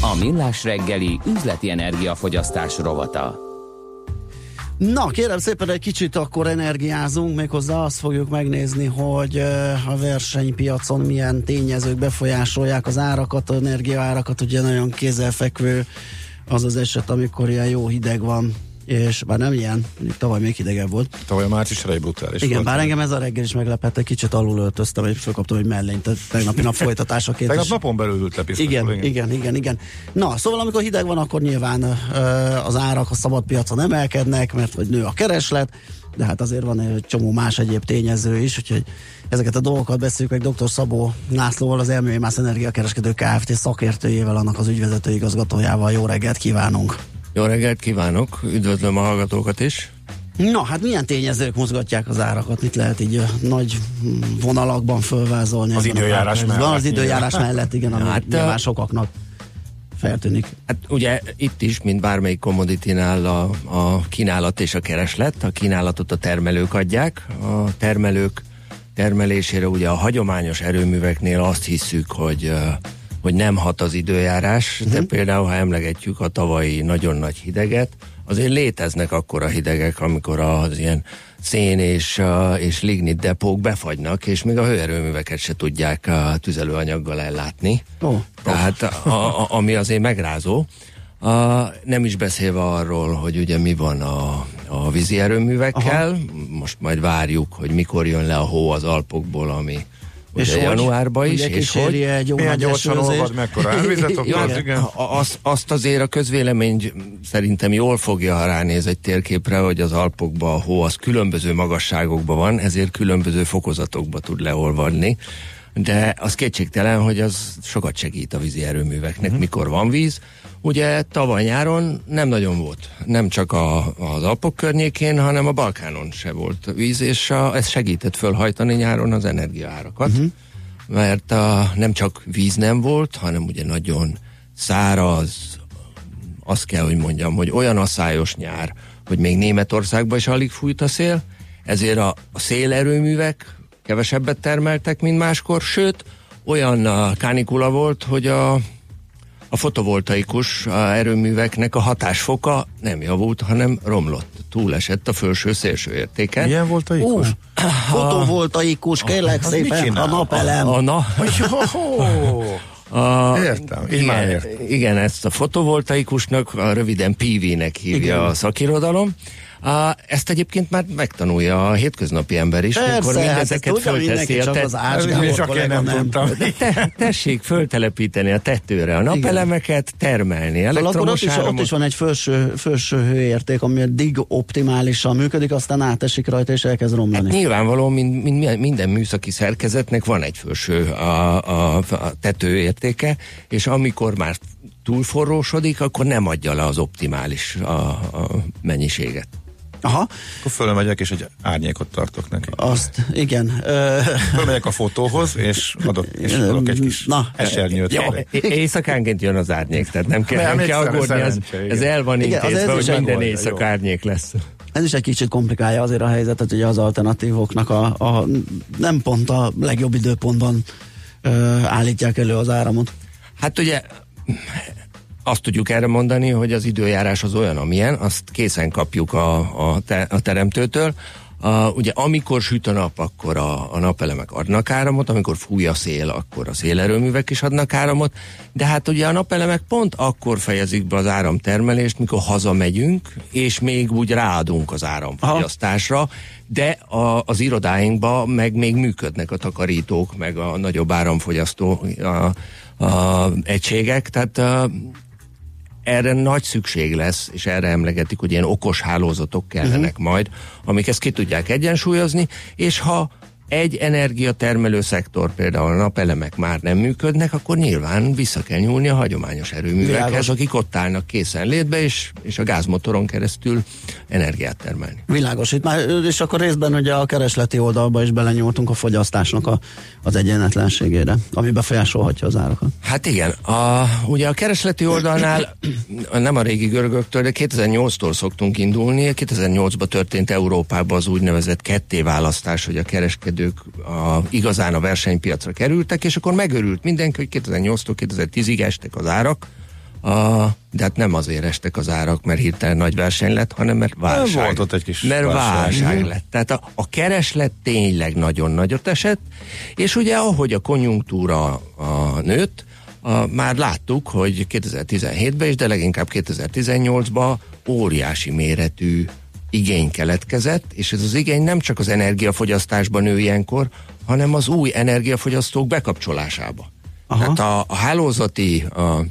A Millás reggeli üzleti energiafogyasztás rovata. Na, kérem szépen egy kicsit akkor energiázunk, méghozzá azt fogjuk megnézni, hogy a versenypiacon milyen tényezők befolyásolják az árakat, az energiaárakat, ugye nagyon kézzelfekvő az az eset, amikor ilyen jó hideg van, és bár nem ilyen, tavaly még hidegebb volt. Tavaly március elejé brutális Igen, volt. bár engem ez a reggel is meglepett, egy kicsit alul öltöztem, és fölkaptam egy mellényt a tegnapi nap folytatásaként. Tegnap napon belül ült le piszkos, igen, igen, igen, igen. Na, szóval amikor hideg van, akkor nyilván az árak a szabad piacon emelkednek, mert vagy nő a kereslet, de hát azért van egy csomó más egyéb tényező is, úgyhogy ezeket a dolgokat beszéljük meg dr. Szabó Lászlóval, az Elmői Mász Energiakereskedő Kft. szakértőjével, annak az ügyvezető igazgatójával. Jó reggelt kívánunk! Jó reggelt kívánok, üdvözlöm a hallgatókat is. Na, hát milyen tényezők mozgatják az árakat? Mit lehet így nagy vonalakban fölvázolni? Az időjárás mellett Az időjárás mellett, igen, ami hát, nyilván sokaknak feltűnik. Hát ugye itt is, mint bármelyik commodity-nál a, a kínálat és a kereslet. A kínálatot a termelők adják. A termelők termelésére ugye a hagyományos erőműveknél azt hisszük, hogy hogy nem hat az időjárás, de például, ha emlegetjük a tavalyi nagyon nagy hideget, azért léteznek akkor a hidegek, amikor az ilyen szén és, és lignit depók befagynak, és még a hőerőműveket se tudják uh, tüzelőanyaggal ellátni. Oh. Tehát a, a, ami azért megrázó. A, nem is beszélve arról, hogy ugye mi van a, a vízi erőművekkel. Aha. Most majd várjuk, hogy mikor jön le a hó az Alpokból, ami És ugye hogy? januárban is. És hogy egy Milyen gyorsan olvad, mekkora árvizet Ja, okoz, igen. azt, azt azért a közvélemény szerintem jól fogja, ha ránéz egy térképre, hogy az Alpokban a hó az különböző magasságokban van, ezért különböző fokozatokba tud leolvadni. De az kétségtelen, hogy az sokat segít a vízi erőműveknek, uh-huh. mikor van víz. Ugye tavaly nyáron nem nagyon volt, nem csak a, az Alpok környékén, hanem a Balkánon se volt víz, és a, ez segített fölhajtani nyáron az energiaárakat. Uh-huh mert a, nem csak víz nem volt, hanem ugye nagyon száraz, azt kell, hogy mondjam, hogy olyan asszályos nyár, hogy még Németországban is alig fújt a szél, ezért a, a szélerőművek kevesebbet termeltek, mint máskor, sőt, olyan a kánikula volt, hogy a, a fotovoltaikus a erőműveknek a hatásfoka nem javult, hanem romlott. Túlesett a fölső szélső értéke. Milyen voltaikus? Fotovoltaikus, kérlek mit szépen, a napelem. A, a, na, a, Értem, így már igen, értem. igen, ezt a fotovoltaikusnak, a röviden PV-nek hívja Igen. a szakirodalom. A, ezt egyébként már megtanulja a hétköznapi ember is, Persze, mikor hát mindezeket mindenki, fölteszi a csak tet- az Ács Gábor Csak én kollega nem nem. tudtam. De te, tessék föltelepíteni a tetőre a napelemeket, termelni Szóval akkor ott elektromos is, ott is van egy felső, felső hőérték, ami eddig optimálisan működik, aztán átesik rajta és elkezd romlani. Hát nyilvánvaló, mind, mind, minden műszaki szerkezetnek van egy felső a, a, a tetőértéke, és amikor már túlforrósodik, akkor nem adja le az optimális a, a mennyiséget. Aha, Akkor fölmegyek, és egy árnyékot tartok neki. azt, igen. Fölmegyek a fotóhoz, és adok, és adok egy kis Na, esernyőt. Jó, éjszakánként jön az árnyék, tehát nem kell, Nem, nem kell aggódni, ez, ez el van Igen, az intézve, hogy minden jó. árnyék lesz. Ez is egy kicsit komplikálja azért a helyzetet, hogy az alternatívoknak a, a nem pont a legjobb időpontban ö, állítják elő az áramot. Hát ugye azt tudjuk erre mondani, hogy az időjárás az olyan, amilyen, azt készen kapjuk a, a, te, a teremtőtől. A, ugye amikor süt a nap, akkor a, a napelemek adnak áramot, amikor fúj a szél, akkor a szélerőművek is adnak áramot, de hát ugye a napelemek pont akkor fejezik be az áramtermelést, mikor hazamegyünk, és még úgy ráadunk az áramfogyasztásra, de a, az irodáinkban meg még működnek a takarítók, meg a nagyobb áramfogyasztó a, a egységek, tehát a, erre nagy szükség lesz, és erre emlegetik, hogy ilyen okos hálózatok kellenek uh-huh. majd, amik ezt ki tudják egyensúlyozni, és ha egy energiatermelő szektor, például a napelemek már nem működnek, akkor nyilván vissza kell nyúlni a hagyományos erőművekhez, Világos. akik ott állnak készen létbe, és, és a gázmotoron keresztül energiát termelni. Világos, itt már, és akkor részben ugye a keresleti oldalba is belenyúltunk a fogyasztásnak a, az egyenletlenségére, ami befolyásolhatja az árakat. Hát igen, a, ugye a keresleti oldalnál nem a régi görögöktől, de 2008-tól szoktunk indulni. 2008-ban történt Európában az úgynevezett kettéválasztás, hogy a kereskedők a, igazán a versenypiacra kerültek, és akkor megörült mindenki, hogy 2008-tól 2010-ig estek az árak, a, de hát nem azért estek az árak, mert hirtelen nagy verseny lett, hanem mert válság. Volt ott egy kis mert válság. válság Mhm. lett. Tehát a, a kereslet tényleg nagyon nagyot esett, és ugye ahogy a konjunktúra a nőtt, a, már láttuk, hogy 2017-ben is, de leginkább 2018-ban óriási méretű igény keletkezett, és ez az igény nem csak az energiafogyasztásban nő ilyenkor, hanem az új energiafogyasztók bekapcsolásába. Aha. Tehát a, a hálózati a,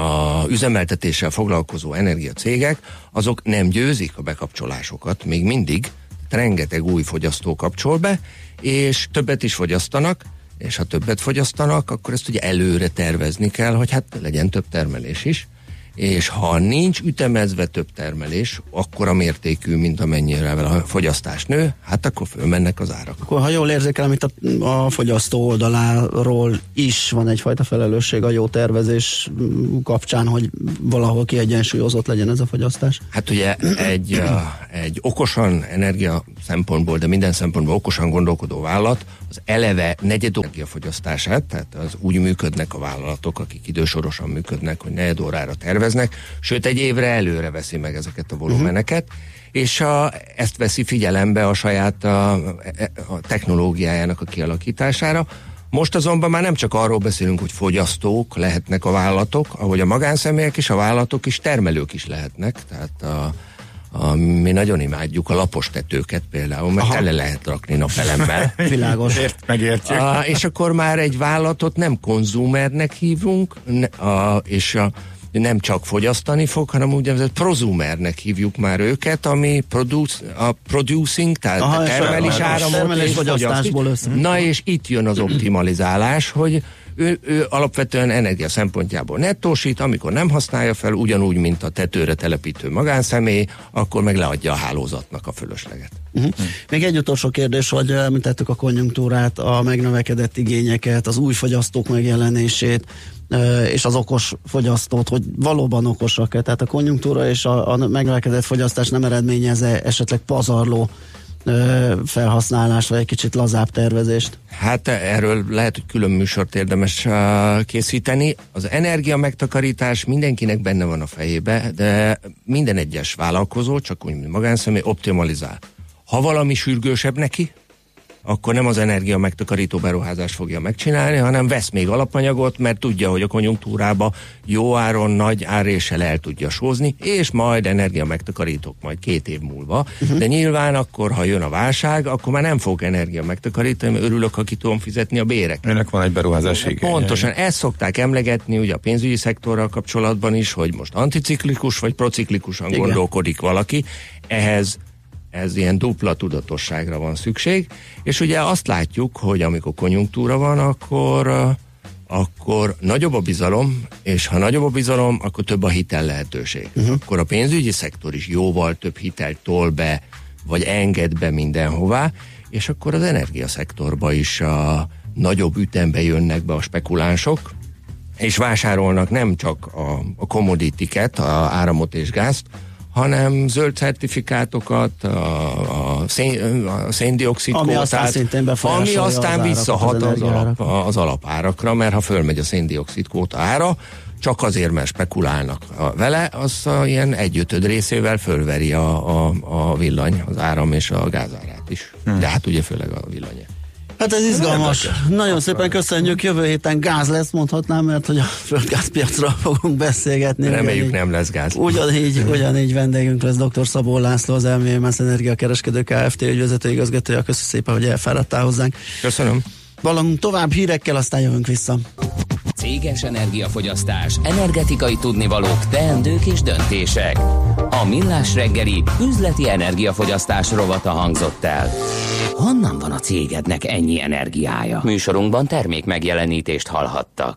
a üzemeltetéssel foglalkozó energiacégek, azok nem győzik a bekapcsolásokat, még mindig rengeteg új fogyasztó kapcsol be, és többet is fogyasztanak, és ha többet fogyasztanak, akkor ezt ugye előre tervezni kell, hogy hát legyen több termelés is, és ha nincs ütemezve több termelés, akkor a mértékű, mint amennyire a fogyasztás nő, hát akkor fölmennek az árak. Akkor ha jól érzékelem, itt a, a fogyasztó oldaláról is van egyfajta felelősség a jó tervezés kapcsán, hogy valahol kiegyensúlyozott legyen ez a fogyasztás. Hát ugye egy, egy okosan energia szempontból, de minden szempontból okosan gondolkodó vállalat az eleve negyed energiafogyasztását, tehát az úgy működnek a vállalatok, akik idősorosan működnek, hogy negyed órára terveznek, sőt egy évre előre veszi meg ezeket a volumeneket, uh-huh. és a, ezt veszi figyelembe a saját a, a technológiájának a kialakítására. Most azonban már nem csak arról beszélünk, hogy fogyasztók lehetnek a vállalatok, ahogy a magánszemélyek is, a vállalatok is, termelők is lehetnek, tehát a, a, mi nagyon imádjuk a lapos tetőket például, mert Aha. tele lehet rakni napelemmel. Világos. Ért, megértjük. A, és akkor már egy vállalatot nem konzumernek hívunk, ne, a, és a, nem csak fogyasztani fog, hanem úgynevezett prozumernek hívjuk már őket, ami produce, a producing, tehát Aha, Aha, és termelés áramot termelés és fogyasztásból össze. Na és itt jön az optimalizálás, hogy ő, ő alapvetően energia szempontjából nettósít, amikor nem használja fel, ugyanúgy, mint a tetőre telepítő magánszemély, akkor meg leadja a hálózatnak a fölösleget. Uh-huh. Még egy utolsó kérdés, hogy említettük a konjunktúrát, a megnövekedett igényeket, az új fogyasztók megjelenését, és az okos fogyasztót, hogy valóban okosak-e. Tehát a konjunktúra és a, a megnövekedett fogyasztás nem eredményez esetleg pazarló felhasználást, vagy egy kicsit lazább tervezést? Hát erről lehet, hogy külön műsort érdemes készíteni. Az energia megtakarítás mindenkinek benne van a fejébe, de minden egyes vállalkozó, csak úgy, mint magánszemély, optimalizál. Ha valami sürgősebb neki, akkor nem az energia megtakarító beruházás fogja megcsinálni, hanem vesz még alapanyagot, mert tudja, hogy a konjunktúrába jó áron, nagy áréssel el tudja sózni, és majd energia megtakarítók majd két év múlva. Uh-huh. De nyilván akkor, ha jön a válság, akkor már nem fog energia megtakarítani, mert örülök, ha ki tudom fizetni a bérek. Ennek van egy beruházási igénye. Pontosan, ezt szokták emlegetni ugye a pénzügyi szektorral kapcsolatban is, hogy most anticiklikus vagy prociklikusan Igen. gondolkodik valaki. Ehhez ez ilyen dupla tudatosságra van szükség, és ugye azt látjuk, hogy amikor konjunktúra van, akkor uh, akkor nagyobb a bizalom, és ha nagyobb a bizalom, akkor több a hitel lehetőség. Uh-huh. Akkor a pénzügyi szektor is jóval több hitelt tol be, vagy enged be mindenhová, és akkor az energiaszektorba is a nagyobb ütembe jönnek be a spekulánsok, és vásárolnak nem csak a, a commodity-ket, a áramot és gázt, hanem zöld certifikátokat, a, a, szén, a széndiokszid Ami kvótát, aztán szintén befolyásolja ami az aztán árakat, visszahat az az, alap, az alapárakra, mert ha fölmegy a széndiokszid kvóta ára, csak azért, mert spekulálnak vele, az a ilyen egyötöd részével fölveri a, a, a villany, az áram és a gázárát is. Hmm. De hát ugye főleg a villany. Hát ez izgalmas. Nagyon szépen köszönjük. Jövő héten gáz lesz, mondhatnám, mert hogy a földgázpiacról fogunk beszélgetni. Reméljük Ugyanígy- nem lesz gáz. Ugyanígy, ugyanígy vendégünk lesz dr. Szabó László, az LMS Energiakereskedő Kft. ügyvezető igazgatója. Köszönöm szépen, hogy elfáradtál hozzánk. Köszönöm. Valamunk tovább hírekkel, aztán jövünk vissza. Céges energiafogyasztás, energetikai tudnivalók, teendők és döntések. A Millás reggeli üzleti energiafogyasztás rovata hangzott el. Honnan van a cégednek ennyi energiája? Műsorunkban termék megjelenítést hallhattak.